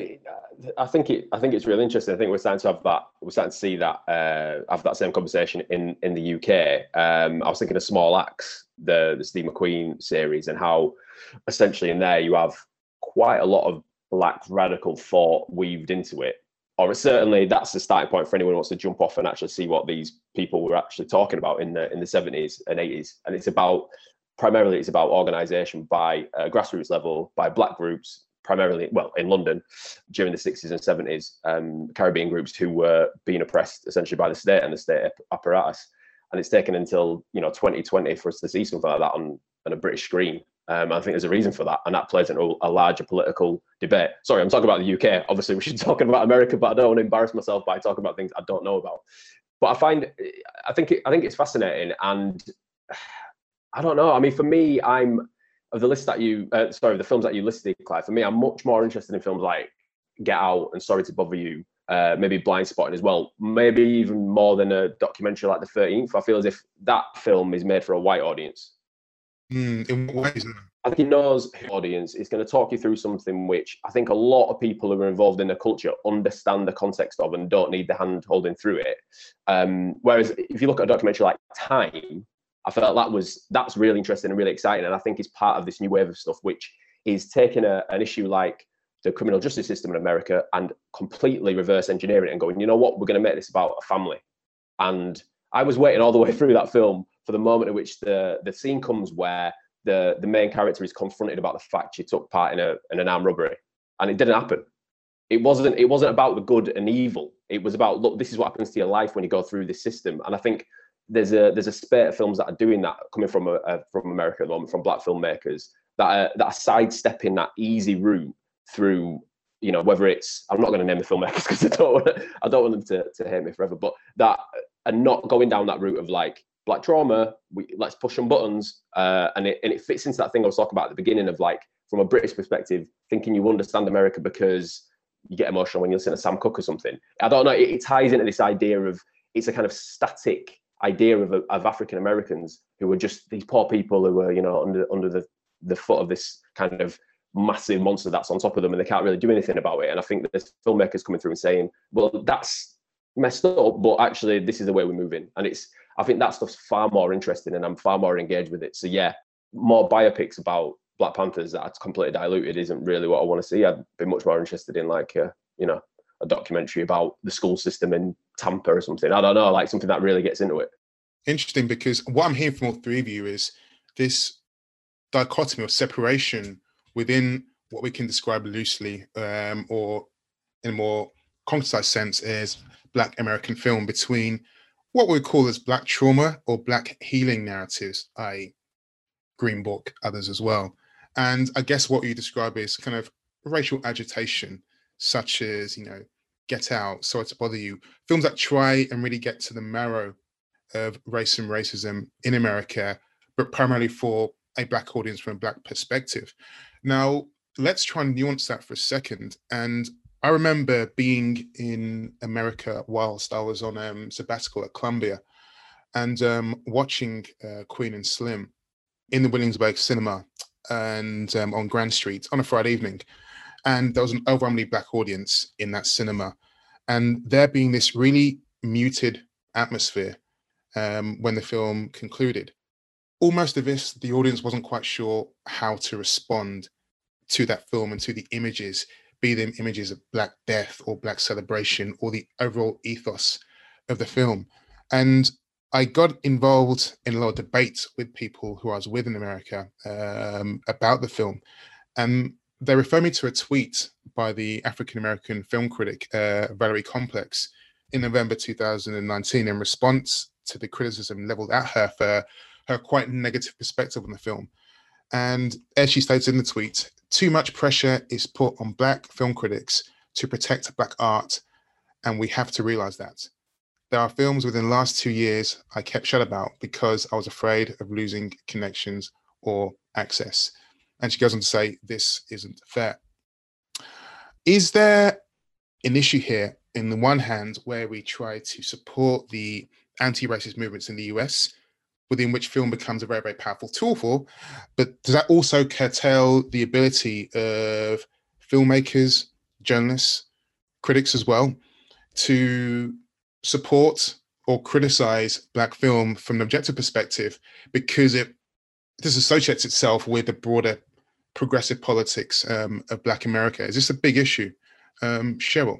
I think it. I think it's really interesting. I think we're starting to have that. We're starting to see that uh, have that same conversation in in the UK. Um, I was thinking of Small Axe, the the Steve McQueen series, and how essentially in there you have quite a lot of black radical thought weaved into it. Or certainly that's the starting point for anyone who wants to jump off and actually see what these people were actually talking about in the in the 70s and 80s. And it's about primarily it's about organisation by uh, grassroots level by black groups primarily, well, in London during the 60s and 70s, um, Caribbean groups who were being oppressed essentially by the state and the state apparatus. And it's taken until you know 2020 for us to see something like that on, on a British screen. Um, I think there's a reason for that, and that plays into a larger political debate. Sorry, I'm talking about the UK. Obviously, we should be talking about America, but I don't want to embarrass myself by talking about things I don't know about. But I find, I think, it, I think it's fascinating, and I don't know. I mean, for me, I'm of the list that you, uh, sorry, the films that you listed, Clive, for me, I'm much more interested in films like Get Out and Sorry to Bother You, uh, maybe Blindspotting as well, maybe even more than a documentary like The 13th. I feel as if that film is made for a white audience. Mm, in what? I think he knows his audience is going to talk you through something which I think a lot of people who are involved in the culture understand the context of and don't need the hand holding through it. Um, whereas if you look at a documentary like Time, I felt that was that's really interesting and really exciting, and I think is part of this new wave of stuff, which is taking a, an issue like the criminal justice system in America and completely reverse engineering it and going, you know what, we're going to make this about a family. And I was waiting all the way through that film for the moment at which the the scene comes where the the main character is confronted about the fact she took part in a in an armed robbery, and it didn't happen. It wasn't it wasn't about the good and evil. It was about look, this is what happens to your life when you go through this system. And I think there's a there's a spate of films that are doing that coming from a, from America at the moment from black filmmakers that are that are sidestepping that easy route through you know whether it's I'm not going to name the filmmakers because I don't want I don't want them to, to hate me forever but that and not going down that route of like black trauma we let's push some buttons uh, and it and it fits into that thing I was talking about at the beginning of like from a British perspective thinking you understand America because you get emotional when you listen to Sam Cooke or something I don't know it, it ties into this idea of it's a kind of static idea of, of African Americans who were just these poor people who were, you know, under under the, the foot of this kind of massive monster that's on top of them and they can't really do anything about it. And I think there's filmmakers coming through and saying, well, that's messed up, but actually this is the way we're moving. And it's I think that stuff's far more interesting and I'm far more engaged with it. So yeah, more biopics about Black Panthers that are completely diluted isn't really what I want to see. I'd be much more interested in like uh, you know, a documentary about the school system in Tampa or something. I don't know, like something that really gets into it. Interesting because what I'm hearing from all three of you is this dichotomy or separation within what we can describe loosely um, or in a more concise sense is Black American film between what we call as Black trauma or Black healing narratives, i.e., Green Book, others as well. And I guess what you describe is kind of racial agitation such as you know Get Out, Sorry to Bother You, films that try and really get to the marrow of race and racism in America, but primarily for a black audience from a black perspective. Now, let's try and nuance that for a second. And I remember being in America whilst I was on um, sabbatical at Columbia and um, watching uh, Queen and Slim in the Williamsburg Cinema and um, on Grand Street on a Friday evening. and there was an overwhelmingly black audience in that cinema, and there being this really muted atmosphere um, when the film concluded. Almost of this, the audience wasn't quite sure how to respond to that film and to the images, be them images of Black death or Black celebration or the overall ethos of the film. And I got involved in a lot of debates with people who I was with in America um, about the film. And they refer me to a tweet by the African American film critic uh, Valerie Complex in November 2019 in response to the criticism leveled at her for her quite negative perspective on the film. And as she states in the tweet, too much pressure is put on Black film critics to protect Black art, and we have to realize that. There are films within the last two years I kept shut about because I was afraid of losing connections or access. And she goes on to say, this isn't fair. Is there an issue here, in the one hand, where we try to support the anti racist movements in the US, within which film becomes a very, very powerful tool for, but does that also curtail the ability of filmmakers, journalists, critics as well, to support or criticize black film from an objective perspective because it disassociates itself with the broader progressive politics um, of Black America? Is this a big issue, um, Cheryl?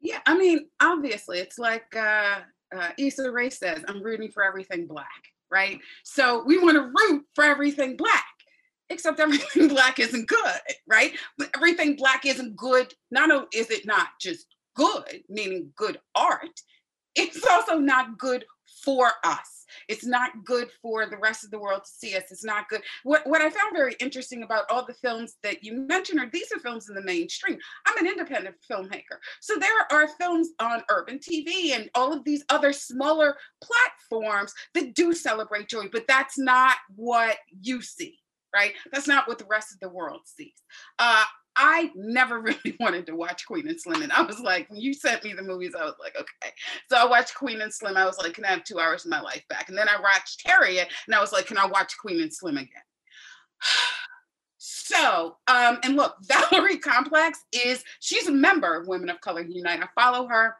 Yeah, I mean, obviously, it's like uh, uh, Issa Rae says, "I'm rooting for everything Black," right? So we want to root for everything Black, except everything Black isn't good, right? But everything Black isn't good. Not only is it not just good, meaning good art, it's also not good for us it's not good for the rest of the world to see us. It's not good. What, what I found very interesting about all the films that you mentioned are these are films in the mainstream. I'm an independent filmmaker. So there are films on urban TV and all of these other smaller platforms that do celebrate joy, but that's not what you see right? That's not what the rest of the world sees. Uh, I never really wanted to watch Queen and Slim. And I was like, when you sent me the movies, I was like, okay. So I watched Queen and Slim. I was like, can I have two hours of my life back? And then I watched Harriet and I was like, can I watch Queen and Slim again? So, um, and look, Valerie Complex is, she's a member of Women of Color Unite. I follow her.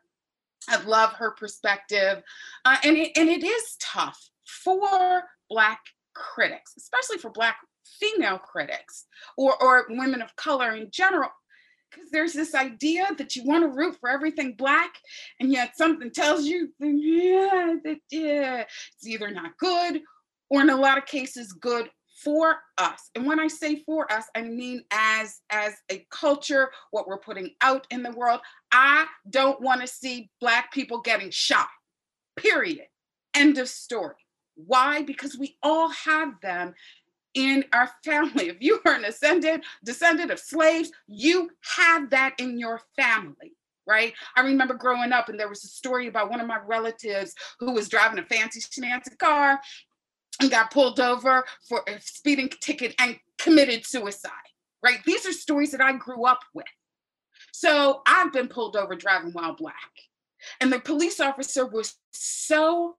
I love her perspective. Uh, and, it, and it is tough for Black critics, especially for Black female critics or, or women of color in general. Because there's this idea that you want to root for everything black and yet something tells you yeah, that, yeah it's either not good or in a lot of cases good for us. And when i say for us i mean as as a culture what we're putting out in the world. I don't want to see black people getting shot period. End of story. Why? Because we all have them in our family. If you are an ascendant, descendant of slaves, you have that in your family. Right. I remember growing up, and there was a story about one of my relatives who was driving a fancy schmancy car and got pulled over for a speeding ticket and committed suicide. Right. These are stories that I grew up with. So I've been pulled over driving while black. And the police officer was so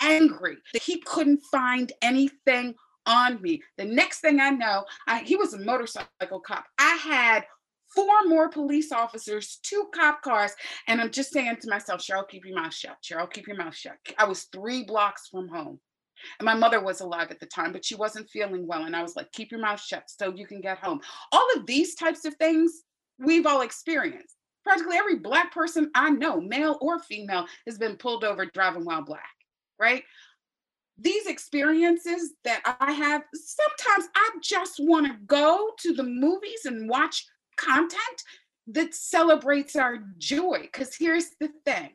angry that he couldn't find anything on me. The next thing I know, I, he was a motorcycle cop. I had four more police officers, two cop cars, and I'm just saying to myself, Cheryl, keep your mouth shut. Cheryl, keep your mouth shut. I was three blocks from home. And my mother was alive at the time, but she wasn't feeling well. And I was like, keep your mouth shut so you can get home. All of these types of things we've all experienced. Practically every Black person I know, male or female, has been pulled over driving while Black, right? These experiences that I have, sometimes I just want to go to the movies and watch content that celebrates our joy. Because here's the thing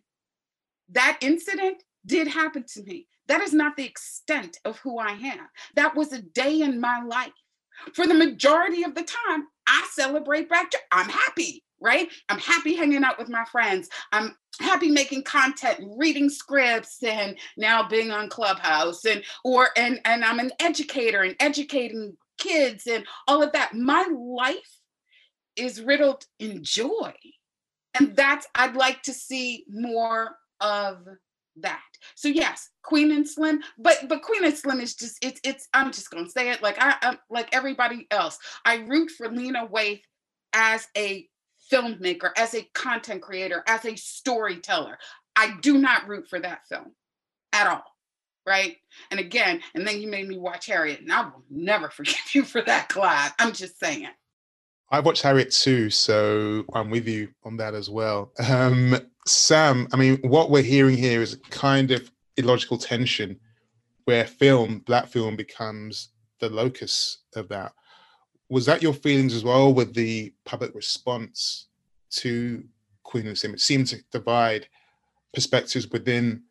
that incident did happen to me. That is not the extent of who I am. That was a day in my life. For the majority of the time, I celebrate back. I'm happy right? I'm happy hanging out with my friends. I'm happy making content, reading scripts, and now being on Clubhouse, and or and and I'm an educator and educating kids and all of that. My life is riddled in joy. And that's I'd like to see more of that. So yes, Queen and Slim, but but Queen and Slim is just it's it's I'm just gonna say it like I, I'm like everybody else. I root for Lena Waithe as a filmmaker, as a content creator, as a storyteller. I do not root for that film at all. Right. And again, and then you made me watch Harriet, and I will never forgive you for that, Clive. I'm just saying. I've watched Harriet too, so I'm with you on that as well. Um, Sam, I mean, what we're hearing here is kind of illogical tension where film, black film, becomes the locus of that. Was that your feelings as well with the public response to Queen of Slim? It seemed to divide perspectives within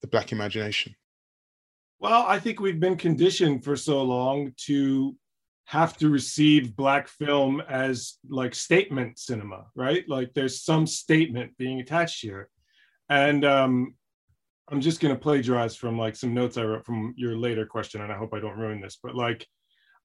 the black imagination. Well, I think we've been conditioned for so long to have to receive black film as like statement cinema, right? Like there's some statement being attached here. And um, I'm just going to plagiarize from like some notes I wrote from your later question, and I hope I don't ruin this. But like,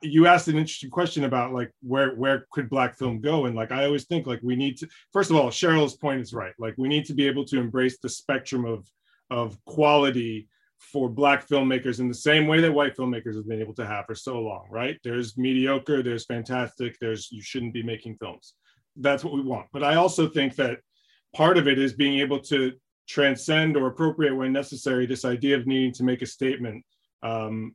you asked an interesting question about like where where could black film go, and like I always think like we need to. First of all, Cheryl's point is right. Like we need to be able to embrace the spectrum of of quality for black filmmakers in the same way that white filmmakers have been able to have for so long, right? There's mediocre, there's fantastic, there's you shouldn't be making films. That's what we want. But I also think that part of it is being able to transcend or appropriate when necessary this idea of needing to make a statement um,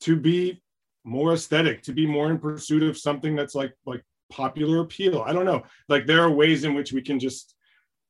to be more aesthetic to be more in pursuit of something that's like like popular appeal. I don't know. Like there are ways in which we can just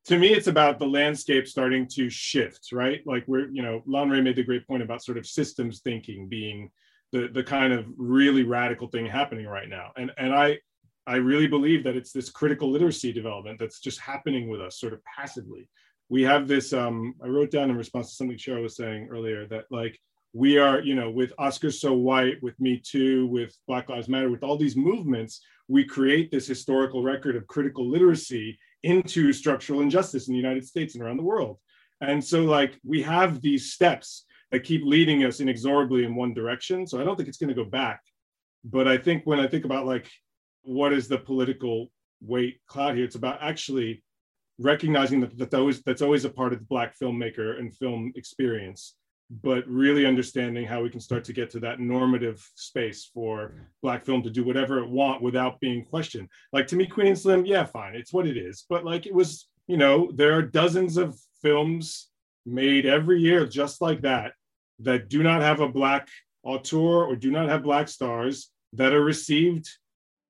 to me it's about the landscape starting to shift right? Like we're you know Lon Lanre made the great point about sort of systems thinking being the the kind of really radical thing happening right now. And and i i really believe that it's this critical literacy development that's just happening with us sort of passively. We have this um, i wrote down in response to something cheryl was saying earlier that like we are you know with oscars so white with me too with black lives matter with all these movements we create this historical record of critical literacy into structural injustice in the united states and around the world. And so like we have these steps that keep leading us inexorably in one direction. So i don't think it's going to go back. But i think when i think about like what is the political weight cloud here it's about actually recognizing that, that always, that's always a part of the black filmmaker and film experience but really understanding how we can start to get to that normative space for black film to do whatever it want without being questioned like to me queen and slim yeah fine it's what it is but like it was you know there are dozens of films made every year just like that that do not have a black auteur or do not have black stars that are received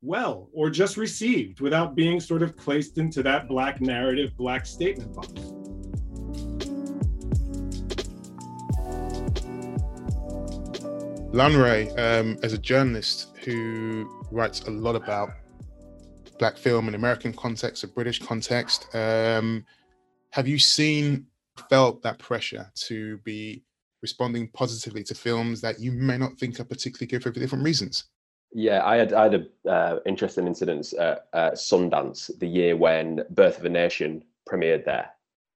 well or just received without being sort of placed into that black narrative, black statement box. Lanre, um, as a journalist who writes a lot about black film in American context, a British context, um, have you seen, felt that pressure to be responding positively to films that you may not think are particularly good for different reasons? Yeah, I had I had a uh, interesting incident at, at Sundance the year when Birth of a Nation premiered there,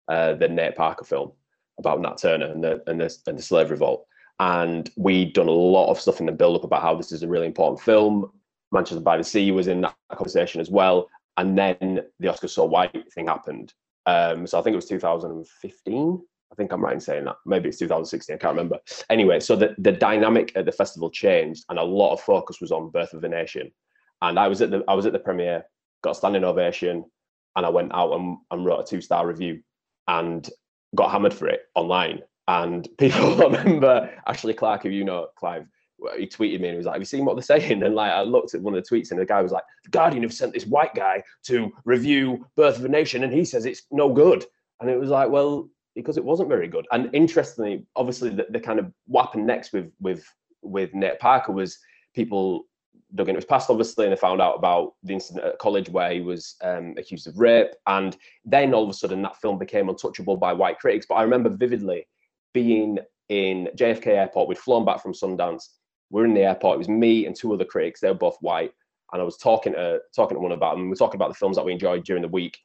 uh, the Nate Parker film about Nat Turner and the and the and the slave revolt. And we'd done a lot of stuff in the build up about how this is a really important film. Manchester by the Sea was in that conversation as well. And then the Oscar So White thing happened. Um, so I think it was 2015 I think I'm right in saying that. Maybe it's 2016. I can't remember. Anyway, so the, the dynamic at the festival changed, and a lot of focus was on Birth of a Nation. And I was at the I was at the premiere, got a standing ovation, and I went out and, and wrote a two star review, and got hammered for it online. And people remember Ashley Clark, who you know, Clive, he tweeted me and was like, Have you seen what they're saying? And like I looked at one of the tweets and the guy was like, The Guardian have sent this white guy to review Birth of a Nation and he says it's no good. And it was like, Well, because it wasn't very good. And interestingly, obviously, the, the kind of what happened next with with with Nate Parker was people dug in. It was passed obviously, and they found out about the incident at college where he was um, accused of rape. And then all of a sudden, that film became untouchable by white critics. But I remember vividly being in JFK Airport. We'd flown back from Sundance. We're in the airport. It was me and two other critics. They were both white. And I was talking to talking to one about them. We are talking about the films that we enjoyed during the week.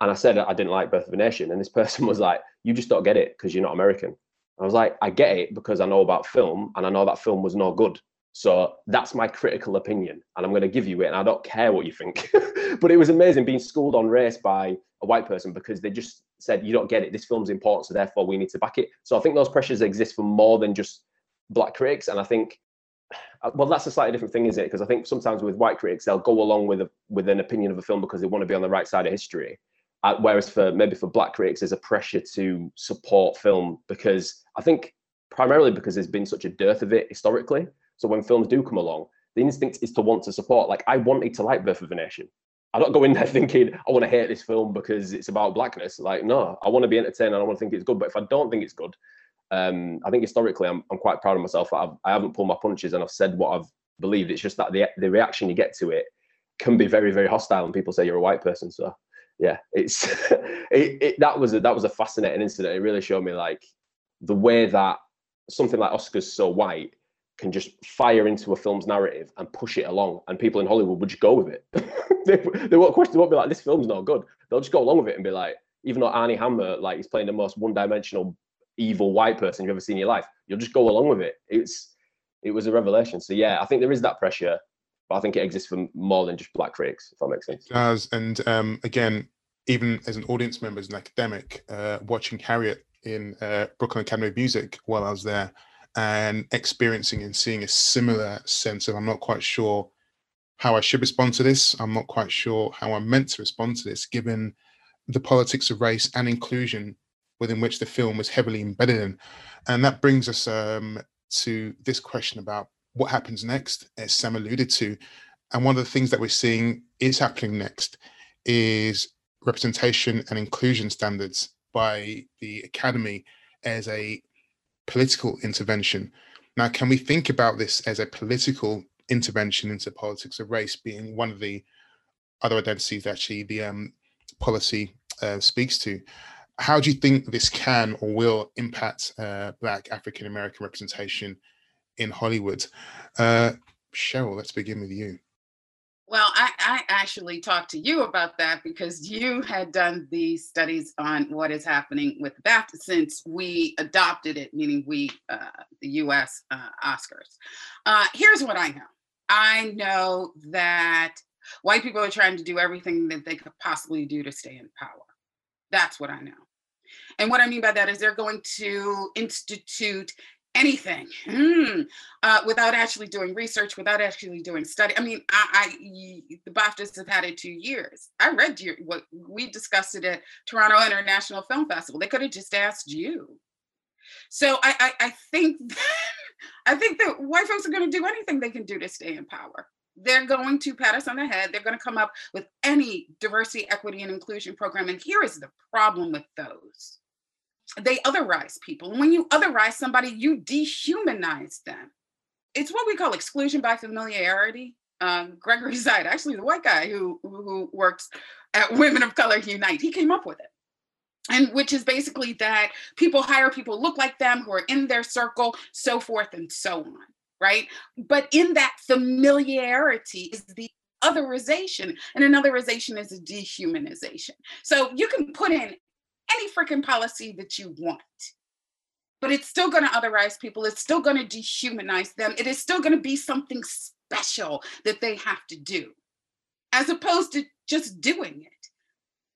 And I said I didn't like Birth of a Nation, and this person was like, "You just don't get it because you're not American." I was like, "I get it because I know about film, and I know that film was no good. So that's my critical opinion, and I'm going to give you it, and I don't care what you think." but it was amazing being schooled on race by a white person because they just said, "You don't get it. This film's important, so therefore we need to back it." So I think those pressures exist for more than just black critics, and I think uh, well, that's a slightly different thing, is it? Because I think sometimes with white critics, they'll go along with a, with an opinion of a film because they want to be on the right side of history. Uh, whereas for maybe for black critics, there's a pressure to support film because I think primarily because there's been such a dearth of it historically. So when films do come along, the instinct is to want to support. Like I wanted to like Birth of a Nation. I don't go in there thinking I want to hate this film because it's about blackness. Like no, I want to be entertained and I want to think it's good. But if I don't think it's good, um, I think historically I'm, I'm quite proud of myself. I've, I haven't pulled my punches and I've said what I've believed. It's just that the the reaction you get to it can be very very hostile, and people say you're a white person. So yeah, it's it, it, that was a, that was a fascinating incident. It really showed me like the way that something like Oscars so white can just fire into a film's narrative and push it along, and people in Hollywood would just go with it. they, they won't question. They won't be like, "This film's not good." They'll just go along with it and be like, even though Armie Hammer, like, he's playing the most one-dimensional evil white person you've ever seen in your life, you'll just go along with it. It's it was a revelation. So yeah, I think there is that pressure, but I think it exists for more than just black critics, if that makes sense. It does, and um, again, even as an audience member, as an academic, uh, watching Harriet in uh, Brooklyn Academy of Music while I was there, and experiencing and seeing a similar sense of I'm not quite sure how I should respond to this. I'm not quite sure how I'm meant to respond to this, given the politics of race and inclusion within which the film was heavily embedded in. And that brings us um, to this question about what happens next, as Sam alluded to. And one of the things that we're seeing is happening next is representation and inclusion standards by the Academy as a political intervention. Now, can we think about this as a political intervention into politics of race being one of the other identities that actually the um, policy uh, speaks to? How do you think this can or will impact uh, Black African American representation in Hollywood? Uh, Cheryl, let's begin with you. Well, I, I, actually talked to you about that because you had done these studies on what is happening with BAFTA since we adopted it, meaning we, uh, the US uh, Oscars. Uh, here's what I know I know that white people are trying to do everything that they could possibly do to stay in power. That's what I know. And what I mean by that is they're going to institute anything mm, uh, without actually doing research, without actually doing study. I mean, I, I the BAFTAs have had it two years. I read your, what we discussed it at Toronto International Film Festival. They could have just asked you. So I, I, I think I think that white folks are going to do anything they can do to stay in power. They're going to pat us on the head. They're going to come up with any diversity, equity, and inclusion program. And here is the problem with those they otherize people. And when you otherize somebody, you dehumanize them. It's what we call exclusion by familiarity. Um, Gregory Zide, actually the white guy who who works at Women of Color Unite, he came up with it. And which is basically that people hire people look like them who are in their circle, so forth and so on, right? But in that familiarity is the otherization, and an otherization is a dehumanization. So you can put in any freaking policy that you want. But it's still going to otherize people. It's still going to dehumanize them. It is still going to be something special that they have to do, as opposed to just doing it.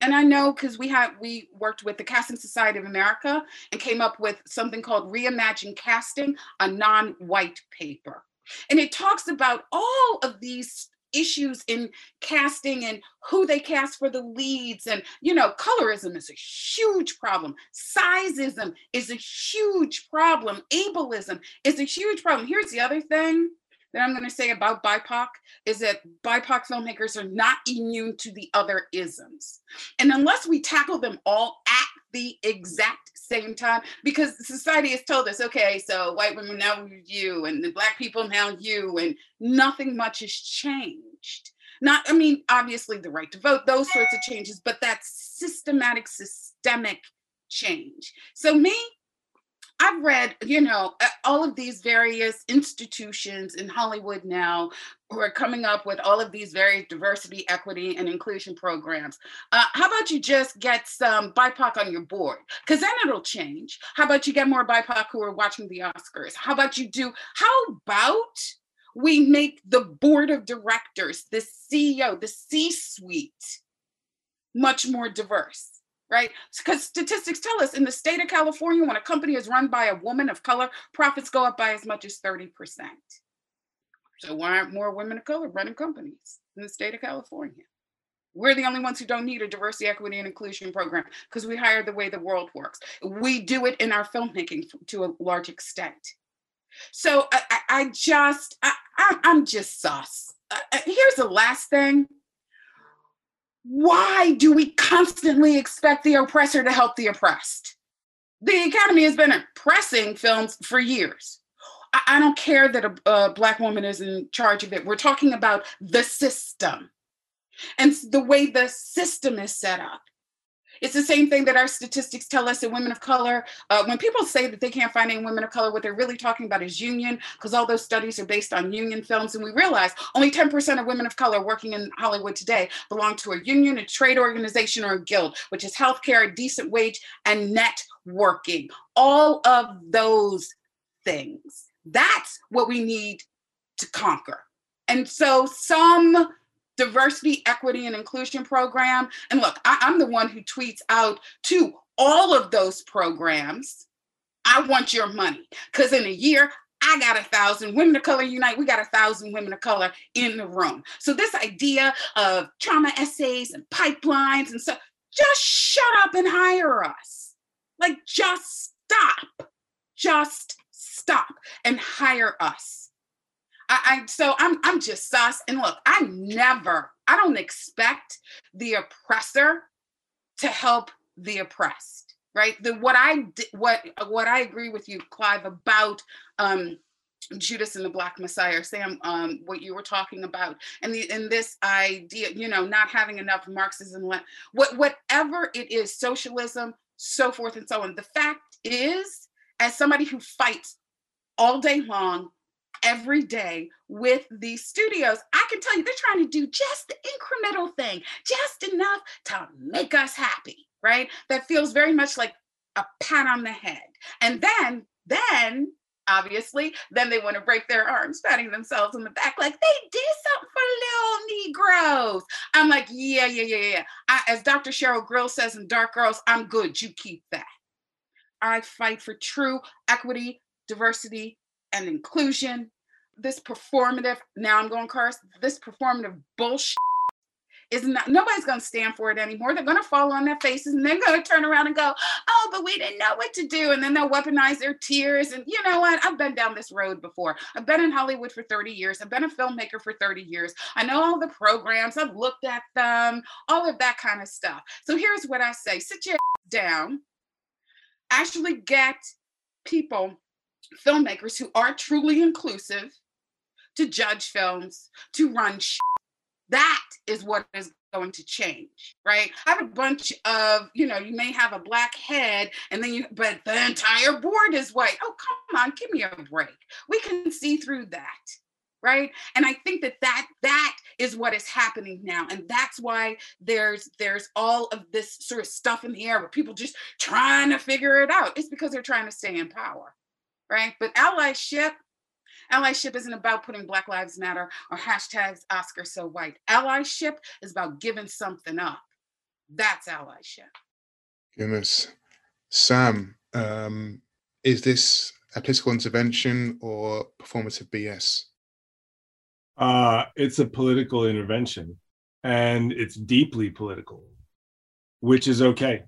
And I know because we had we worked with the Casting Society of America and came up with something called Reimagine Casting, a non-white paper. And it talks about all of these issues in casting and who they cast for the leads. And you know colorism is a huge problem. Sizeism is a huge problem. Ableism is a huge problem. Here's the other thing that i'm going to say about bipoc is that bipoc filmmakers are not immune to the other isms. And unless we tackle them all at the exact same time because society has told us okay so white women now you and the black people now you and nothing much has changed. Not i mean obviously the right to vote those sorts of changes but that systematic systemic change. So me I've read, you know, all of these various institutions in Hollywood now who are coming up with all of these various diversity, equity, and inclusion programs. Uh, how about you just get some BIPOC on your board? Because then it'll change. How about you get more BIPOC who are watching the Oscars? How about you do, how about we make the board of directors, the CEO, the C suite much more diverse? Right? Because statistics tell us in the state of California, when a company is run by a woman of color, profits go up by as much as 30%. So why aren't more women of color running companies in the state of California? We're the only ones who don't need a diversity, equity, and inclusion program because we hire the way the world works. We do it in our filmmaking to a large extent. So I, I just, I, am just sus. Uh, uh, here's the last thing. Why do we constantly expect the oppressor to help the oppressed? The Academy has been oppressing films for years. I, I don't care that a, a Black woman is in charge of it. We're talking about the system and the way the system is set up. It's the same thing that our statistics tell us that women of color, uh, when people say that they can't find any women of color, what they're really talking about is union, because all those studies are based on union films. And we realize only 10% of women of color working in Hollywood today belong to a union, a trade organization, or a guild, which is healthcare, a decent wage, and networking. All of those things. That's what we need to conquer. And so some diversity, equity, and inclusion program. And look, I, I'm the one who tweets out to all of those programs, I want your money. Because in a year, I got a thousand women of color unite. We got a thousand women of color in the room. So this idea of trauma essays and pipelines and so just shut up and hire us. Like just stop. Just stop and hire us. I, I so I'm I'm just sus. And look, I never, I don't expect the oppressor to help the oppressed, right? The what I what what I agree with you, Clive, about um Judas and the Black Messiah, Sam, um, what you were talking about, and the and this idea, you know, not having enough Marxism, what whatever it is, socialism, so forth and so on. The fact is, as somebody who fights all day long every day with these studios, I can tell you they're trying to do just the incremental thing, just enough to make us happy, right? That feels very much like a pat on the head. And then, then obviously, then they want to break their arms, patting themselves on the back, like they did something for little Negroes. I'm like, yeah, yeah, yeah, yeah. I, as Dr. Cheryl Grills says in Dark Girls, I'm good. You keep that. I fight for true equity, diversity, and inclusion, this performative, now I'm going curse, this performative bullshit is not nobody's going to stand for it anymore. They're going to fall on their faces and they're going to turn around and go, "Oh, but we didn't know what to do." And then they'll weaponize their tears and you know what? I've been down this road before. I've been in Hollywood for 30 years. I've been a filmmaker for 30 years. I know all the programs. I've looked at them, all of that kind of stuff. So here's what I say. Sit your down. Actually get people filmmakers who are truly inclusive to judge films, to run. Sh- that is what is going to change, right? I have a bunch of, you know, you may have a black head and then you, but the entire board is white. Oh, come on, give me a break. We can see through that right and i think that that that is what is happening now and that's why there's there's all of this sort of stuff in the air where people just trying to figure it out it's because they're trying to stay in power right? But allyship, allyship isn't about putting Black Lives Matter or hashtags Oscar so white. Allyship is about giving something up. That's allyship. Goodness. Sam, um, is this a political intervention or performative BS? Uh, it's a political intervention and it's deeply political, which is okay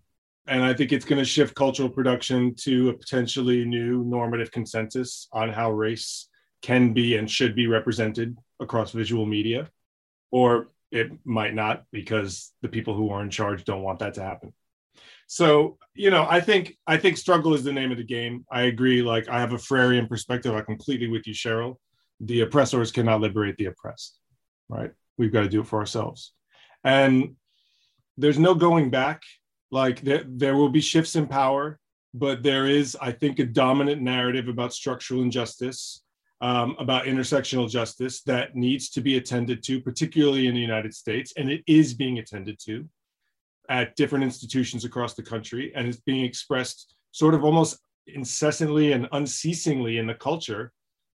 and I think it's going to shift cultural production to a potentially new normative consensus on how race can be and should be represented across visual media, or it might not because the people who are in charge don't want that to happen. So, you know, I think I think struggle is the name of the game. I agree. Like I have a Freirean perspective. I completely with you, Cheryl. The oppressors cannot liberate the oppressed, right? We've got to do it for ourselves. And there's no going back like there, there will be shifts in power but there is i think a dominant narrative about structural injustice um, about intersectional justice that needs to be attended to particularly in the united states and it is being attended to at different institutions across the country and it's being expressed sort of almost incessantly and unceasingly in the culture.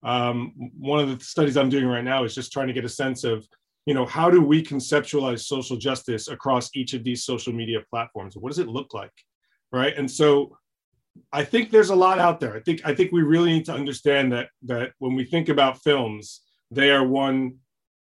Um, one of the studies i'm doing right now is just trying to get a sense of you know how do we conceptualize social justice across each of these social media platforms? What does it look like right? And so i think there's a lot out there. I think i think we really need to understand that that when we think about films they are one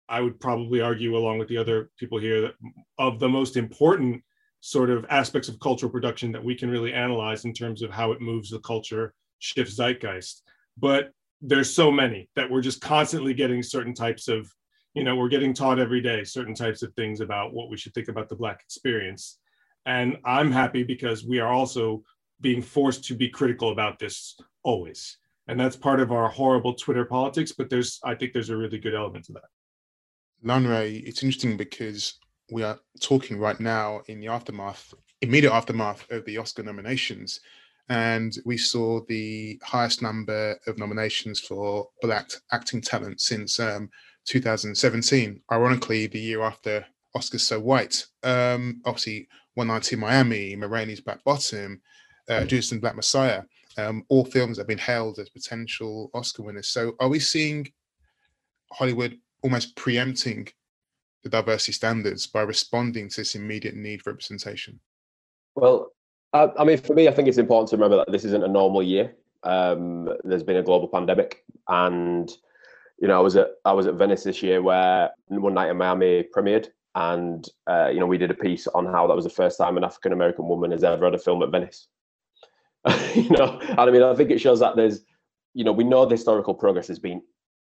I would probably argue, along with the other people here, that of the most important sort of aspects of cultural production that we can really analyze in terms of how it moves the culture, shifts zeitgeist. But there's so many that we're just constantly getting certain types of, you know, we're getting taught every day certain types of things about what we should think about the Black experience. And I'm happy because we are also being forced to be critical about this always. And that's part of our horrible Twitter politics, but there's, I think there's a really good element to that. Lanre, it's interesting because we are talking right now in the aftermath, immediate aftermath of the Oscar nominations. And we saw the highest number of nominations for Black acting talent since um, 2017. Ironically, the year after Oscars So White. Um, obviously, One Night in Miami, Ma Black Bottom, uh, Judas and Black Messiah. Um, all films have been hailed as potential Oscar winners. So, are we seeing Hollywood almost preempting the diversity standards by responding to this immediate need for representation? Well, I, I mean, for me, I think it's important to remember that this isn't a normal year. Um, there's been a global pandemic, and you know, I was at I was at Venice this year where One Night in Miami premiered, and uh, you know, we did a piece on how that was the first time an African American woman has ever had a film at Venice. you know, and I mean, I think it shows that there's, you know, we know the historical progress has been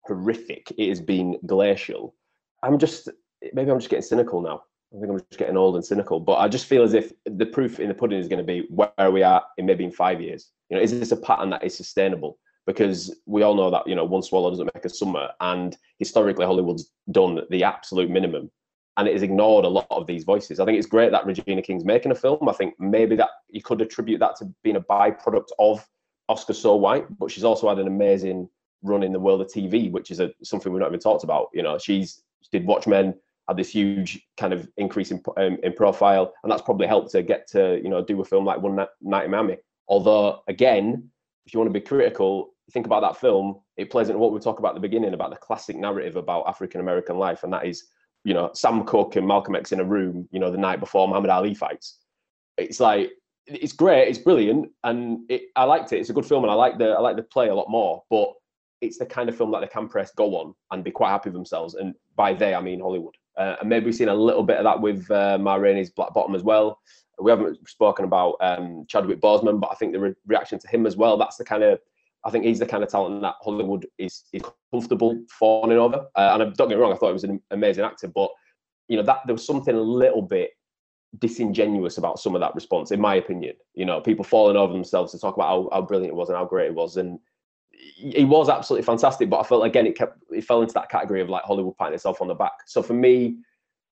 horrific. It has been glacial. I'm just maybe I'm just getting cynical now. I think I'm just getting old and cynical. But I just feel as if the proof in the pudding is going to be where we are in maybe in five years. You know, is this a pattern that is sustainable? Because we all know that you know one swallow doesn't make a summer, and historically Hollywood's done the absolute minimum, and it has ignored a lot of these voices. I think it's great that Regina King's making a film. I think maybe that you could attribute that to being a byproduct of Oscar So White, but she's also had an amazing run in the world of TV, which is a, something we've not even talked about. You know, she's she did Watchmen, had this huge kind of increase in um, in profile, and that's probably helped to get to you know do a film like One Night in Miami. Although, again, if you want to be critical, think about that film. It plays into what we talked about at the beginning about the classic narrative about African American life, and that is you know Sam Cooke and Malcolm X in a room, you know, the night before Muhammad Ali fights. It's like it's great, it's brilliant, and it, I liked it. It's a good film, and I like the I like the play a lot more, but it's the kind of film that they can press go on and be quite happy with themselves. And by they, I mean Hollywood. Uh, and maybe we've seen a little bit of that with uh, Ma Rainey's Black Bottom as well. We haven't spoken about um, Chadwick Boseman, but I think the re- reaction to him as well, that's the kind of, I think he's the kind of talent that Hollywood is, is comfortable fawning over. Uh, and don't get me wrong, I thought he was an amazing actor, but you know, that there was something a little bit disingenuous about some of that response, in my opinion. You know, people falling over themselves to talk about how, how brilliant it was and how great it was. And he was absolutely fantastic, but I felt again it kept it fell into that category of like Hollywood patting itself on the back. So for me,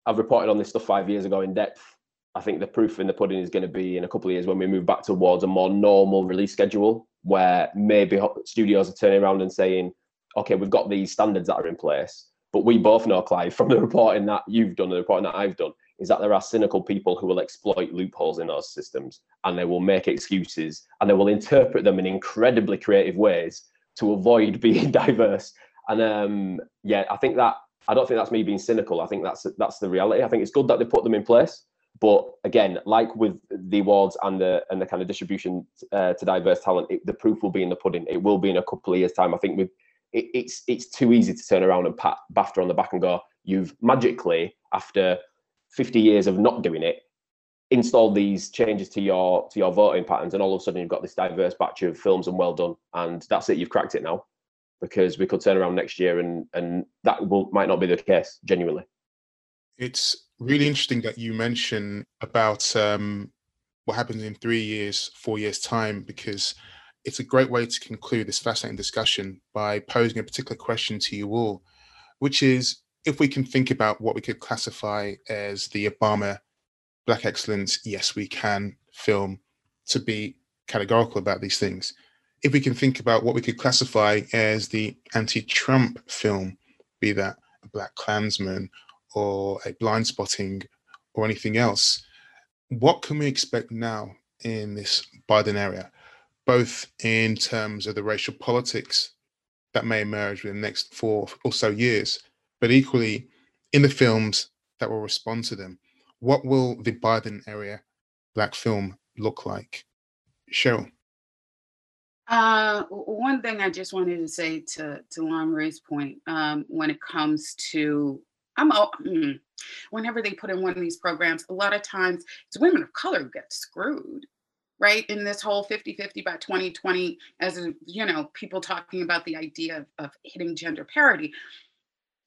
I've reported on this stuff five years ago in depth. I think the proof in the pudding is going to be in a couple of years when we move back towards a more normal release schedule, where maybe studios are turning around and saying, "Okay, we've got these standards that are in place." But we both know, Clive, from the reporting that you've done, and the reporting that I've done, is that there are cynical people who will exploit loopholes in those systems and they will make excuses and they will interpret them in incredibly creative ways to avoid being diverse. And um, yeah, I think that I don't think that's me being cynical. I think that's that's the reality. I think it's good that they put them in place, but again, like with the awards and the and the kind of distribution uh, to diverse talent, it, the proof will be in the pudding. It will be in a couple of years' time. I think with it, it's it's too easy to turn around and pat BAFTA on the back and go, you've magically after 50 years of not doing it, install these changes to your to your voting patterns, and all of a sudden you've got this diverse batch of films and well done, and that's it. You've cracked it now, because we could turn around next year and and that will might not be the case. Genuinely, it's really interesting that you mention about um, what happens in three years, four years time, because it's a great way to conclude this fascinating discussion by posing a particular question to you all, which is if we can think about what we could classify as the Obama Black Excellence, Yes We Can film to be categorical about these things. If we can think about what we could classify as the anti Trump film, be that a BlacKkKlansman or a Blindspotting or anything else, what can we expect now in this Biden area, both in terms of the racial politics that may emerge within the next four or so years, but equally in the films that will respond to them? What will the Biden area black film look like? Cheryl. Uh, one thing I just wanted to say to to Lon point um, when it comes to I'm mm, whenever they put in one of these programs, a lot of times it's women of color who get screwed, right? In this whole 50-50 by 2020, as you know, people talking about the idea of, of hitting gender parity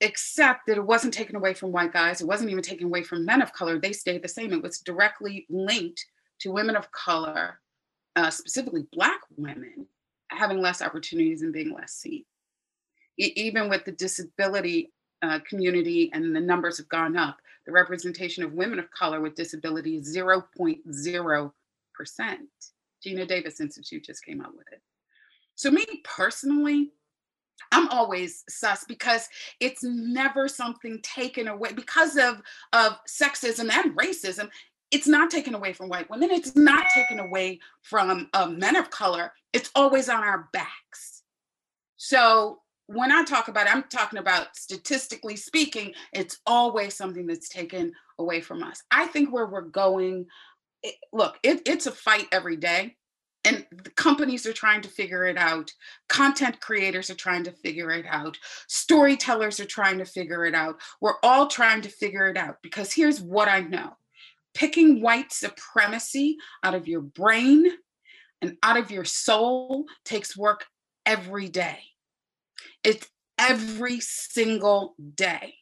except that it wasn't taken away from white guys. It wasn't even taken away from men of color. They stayed the same. It was directly linked to women of color, uh, specifically Black women, having less opportunities and being less seen. Even with the disability uh, community and the numbers have gone up, the representation of women of color with disability is 0.0%. Geena Davis Institute just came out with it. So, me personally, I'm always sus because it's never something taken away because of, of sexism and racism. It's not taken away from white women. It's not taken away from uh, men of color. It's always on our backs. So when I talk about it, I'm talking about statistically speaking, it's always something that's taken away from us. I think where we're going, it, look, it, it's a fight every day and the companies are trying to figure it out content creators are trying to figure it out storytellers are trying to figure it out. We're all trying to figure it out because here's what i know. Picking white supremacy out of your brain and out of your soul takes work every day it's every single day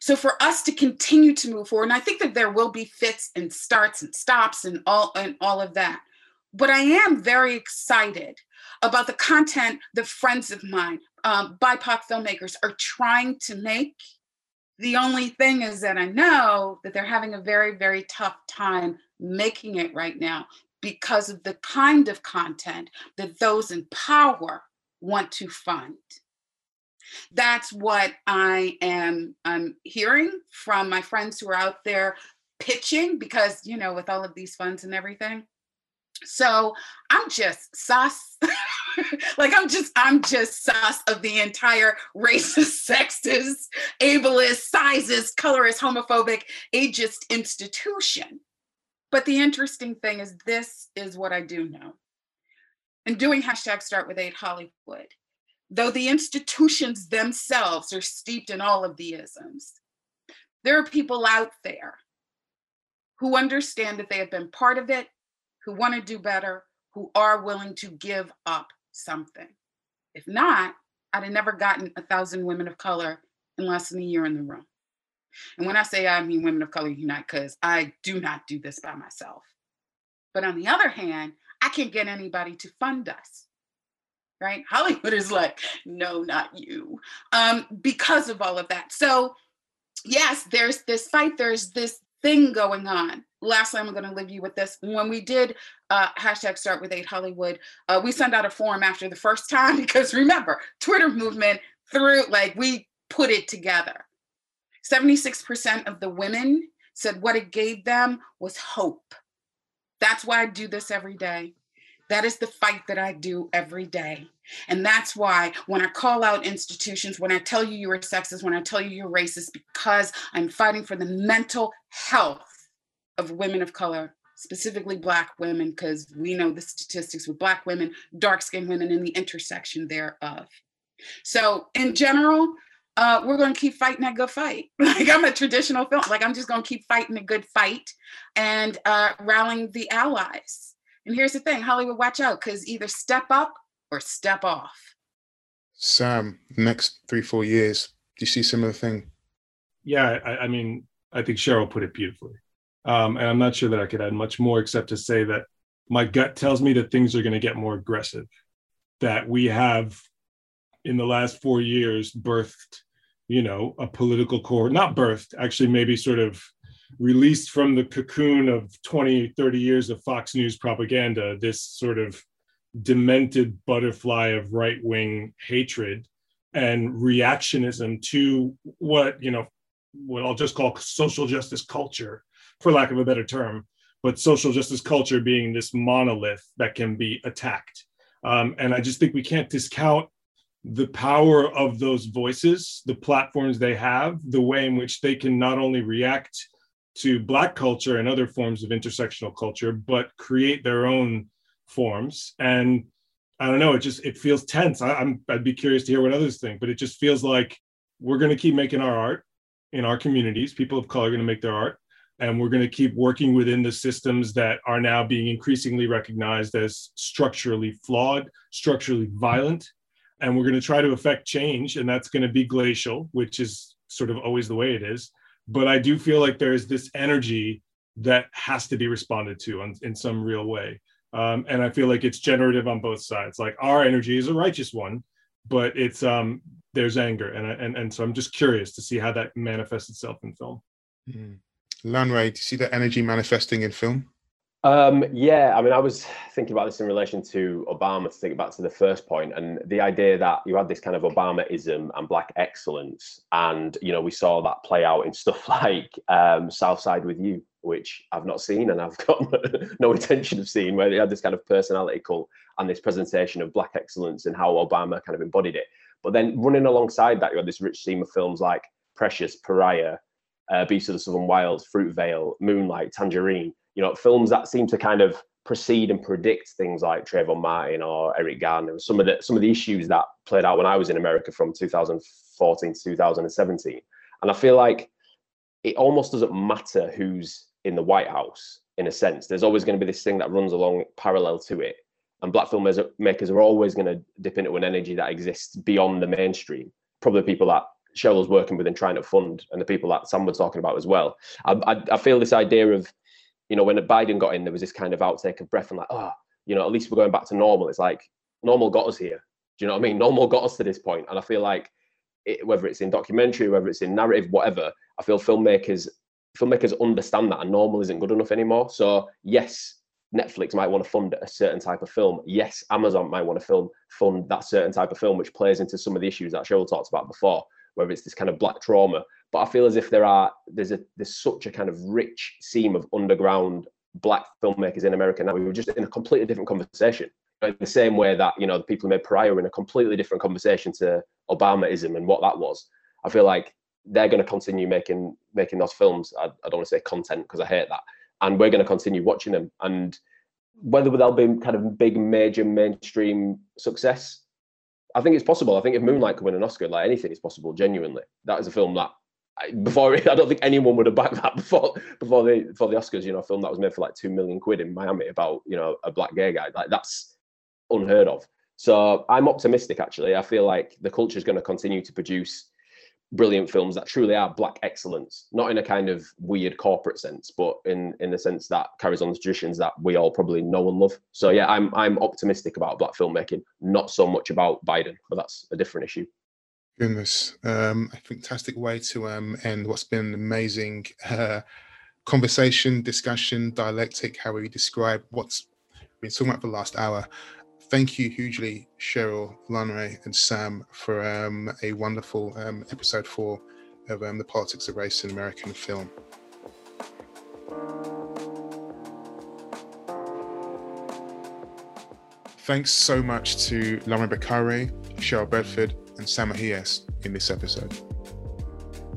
so for us to continue to move forward and i think that there will be fits and starts and stops and all and all of that but I am very excited about the content that friends of mine, um, BIPOC filmmakers, are trying to make. The only thing is that I know that they're having a very, very tough time making it right now because of the kind of content that those in power want to fund. That's what I am I'm hearing from my friends who are out there pitching because, you know, with all of these funds and everything, so I'm just sus. like I'm just, I'm just sus of the entire racist, sexist, ableist, sizist, colorist, homophobic, ageist institution. But the interesting thing is this is what I do know. And doing hashtag start with 8 Hollywood, though the institutions themselves are steeped in all of the isms, there are people out there who understand that they have been part of it who want to do better, who are willing to give up something. If not, I'd have never gotten a thousand women of color in less than a year in the room. And when I say I mean women of color unite, because I do not do this by myself. But on the other hand, I can't get anybody to fund us. Right? Hollywood is like, no, not you. Um, because of all of that. So yes, there's this fight, there's this thing going on. Lastly, I'm going to leave you with this. When we did uh, hashtag start with 8 Hollywood, uh, we sent out a form after the first time because remember, Twitter movement through, like, we put it together. 76% of the women said what it gave them was hope. That's why I do this every day. That is the fight that I do every day. And that's why when I call out institutions, when I tell you you're sexist, when I tell you you're racist, because I'm fighting for the mental health of women of color, specifically Black women, because we know the statistics with Black women, dark skinned women, and the intersection thereof. So, in general, uh, we're going to keep fighting that good fight. Like I'm a traditional film, like I'm just going to keep fighting a good fight and uh, rallying the allies. And here's the thing Hollywood, watch out, because either step up or step off. Sam, next three, four years, do you see similar thing? Yeah, I, I mean, I think Cheryl put it beautifully. Um, and I'm not sure that I could add much more except to say that my gut tells me that things are going to get more aggressive. That we have, in the last four years, birthed, you know, a political core, not birthed, actually, maybe sort of released from the cocoon of 20, 30 years of Fox News propaganda, this sort of demented butterfly of right wing hatred and reactionism to what, you know, what I'll just call social justice culture, for lack of a better term, but social justice culture being this monolith that can be attacked. Um, and I just think we can't discount the power of those voices, the platforms they have, the way in which they can not only react to Black culture and other forms of intersectional culture, but create their own forms. And I don't know. It just it feels tense. I, I'm I'd be curious to hear what others think, but it just feels like we're going to keep making our art in our communities. People of color are going to make their art, and we're going to keep working within the systems that are now being increasingly recognized as structurally flawed, structurally violent, and we're going to try to affect change, and that's going to be glacial, which is sort of always the way it is. But I do feel like there's this energy that has to be responded to on, in some real way. Um, and I feel like it's generative on both sides. Like our energy is a righteous one, but it's um, there's anger, and and and so I'm just curious to see how that manifests itself in film. Mm. Do you see that energy manifesting in film? Um, yeah, I mean, I was thinking about this in relation to Obama to think back to the first point and the idea that you had this kind of Obamaism and black excellence. And, you know, we saw that play out in stuff like um, Southside with You, which I've not seen and I've got no intention of seeing, where they had this kind of personality cult and this presentation of black excellence and how Obama kind of embodied it. But then running alongside that, you had this rich theme of films like Precious, Pariah, uh, Beast of the Southern Wild, Fruitvale, Moonlight, Tangerine you know, films that seem to kind of precede and predict things like Trayvon Martin or Eric Garner, some of the some of the issues that played out when I was in America from 2014 to 2017. And I feel like it almost doesn't matter who's in the White House in a sense. There's always going to be this thing that runs along parallel to it. And black filmmakers are always going to dip into an energy that exists beyond the mainstream. Probably people that Cheryl's working with and trying to fund, and the people that Sam was talking about as well. I, I, I feel this idea of you know, when Biden got in, there was this kind of outtake of breath and like, oh, you know, at least we're going back to normal. It's like normal got us here. Do you know what I mean? Normal got us to this point, and I feel like it, whether it's in documentary, whether it's in narrative, whatever, I feel filmmakers filmmakers understand that and normal isn't good enough anymore. So yes, Netflix might want to fund a certain type of film. Yes, Amazon might want to film fund that certain type of film, which plays into some of the issues that Cheryl talked about before, whether it's this kind of black trauma but I feel as if there are there's a there's such a kind of rich seam of underground black filmmakers in America now. We were just in a completely different conversation. In the same way that you know the people who made Pariah were in a completely different conversation to Obamaism and what that was. I feel like they're going to continue making making those films. I, I don't want to say content because I hate that, and we're going to continue watching them. And whether they'll be kind of big, major, mainstream success, I think it's possible. I think if Moonlight could win an Oscar, like anything is possible. Genuinely, that is a film that before I don't think anyone would have backed that before before the before the Oscars. You know, a film that was made for like two million quid in Miami about you know a black gay guy. Like that's unheard of. So I'm optimistic. Actually, I feel like the culture is going to continue to produce brilliant films that truly are black excellence, not in a kind of weird corporate sense, but in in the sense that carries on the traditions that we all probably know and love. So yeah, I'm I'm optimistic about black filmmaking, not so much about Biden, but that's a different issue. Goodness, um, a fantastic way to um, end what's been an amazing uh, conversation, discussion, dialectic, how we describe what's been talking about for the last hour. Thank you hugely, Cheryl, Lanre, and Sam, for um, a wonderful um, episode four of um, the politics of race in American film. Thanks so much to Lanre Bakare, Cheryl Bedford, and Sam Mejias in this episode.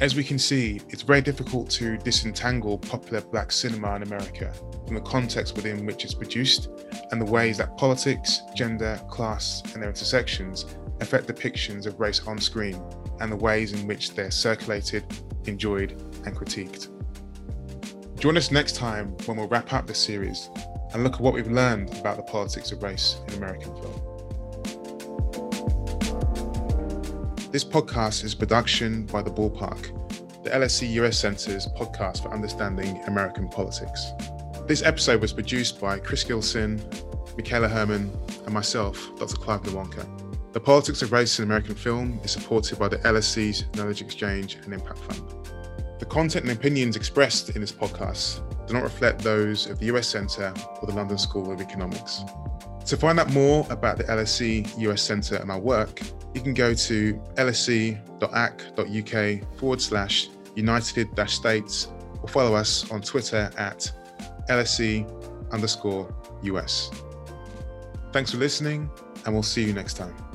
As we can see, it's very difficult to disentangle popular black cinema in America from the context within which it's produced and the ways that politics, gender, class, and their intersections affect depictions of race on screen and the ways in which they're circulated, enjoyed, and critiqued. Join us next time when we'll wrap up this series and look at what we've learned about the politics of race in American film. This podcast is production by The Ballpark, the LSE US Center's podcast for understanding American politics. This episode was produced by Chris Gilson, Michaela Herman, and myself, Dr. Clive Nwonka. The Politics of Race in American Film is supported by the LSE's Knowledge Exchange and Impact Fund. The content and opinions expressed in this podcast do not reflect those of the US Centre or the London School of Economics. To find out more about the LSE US Centre and our work, you can go to lse.ac.uk forward slash united states or follow us on Twitter at LSE underscore US. Thanks for listening, and we'll see you next time.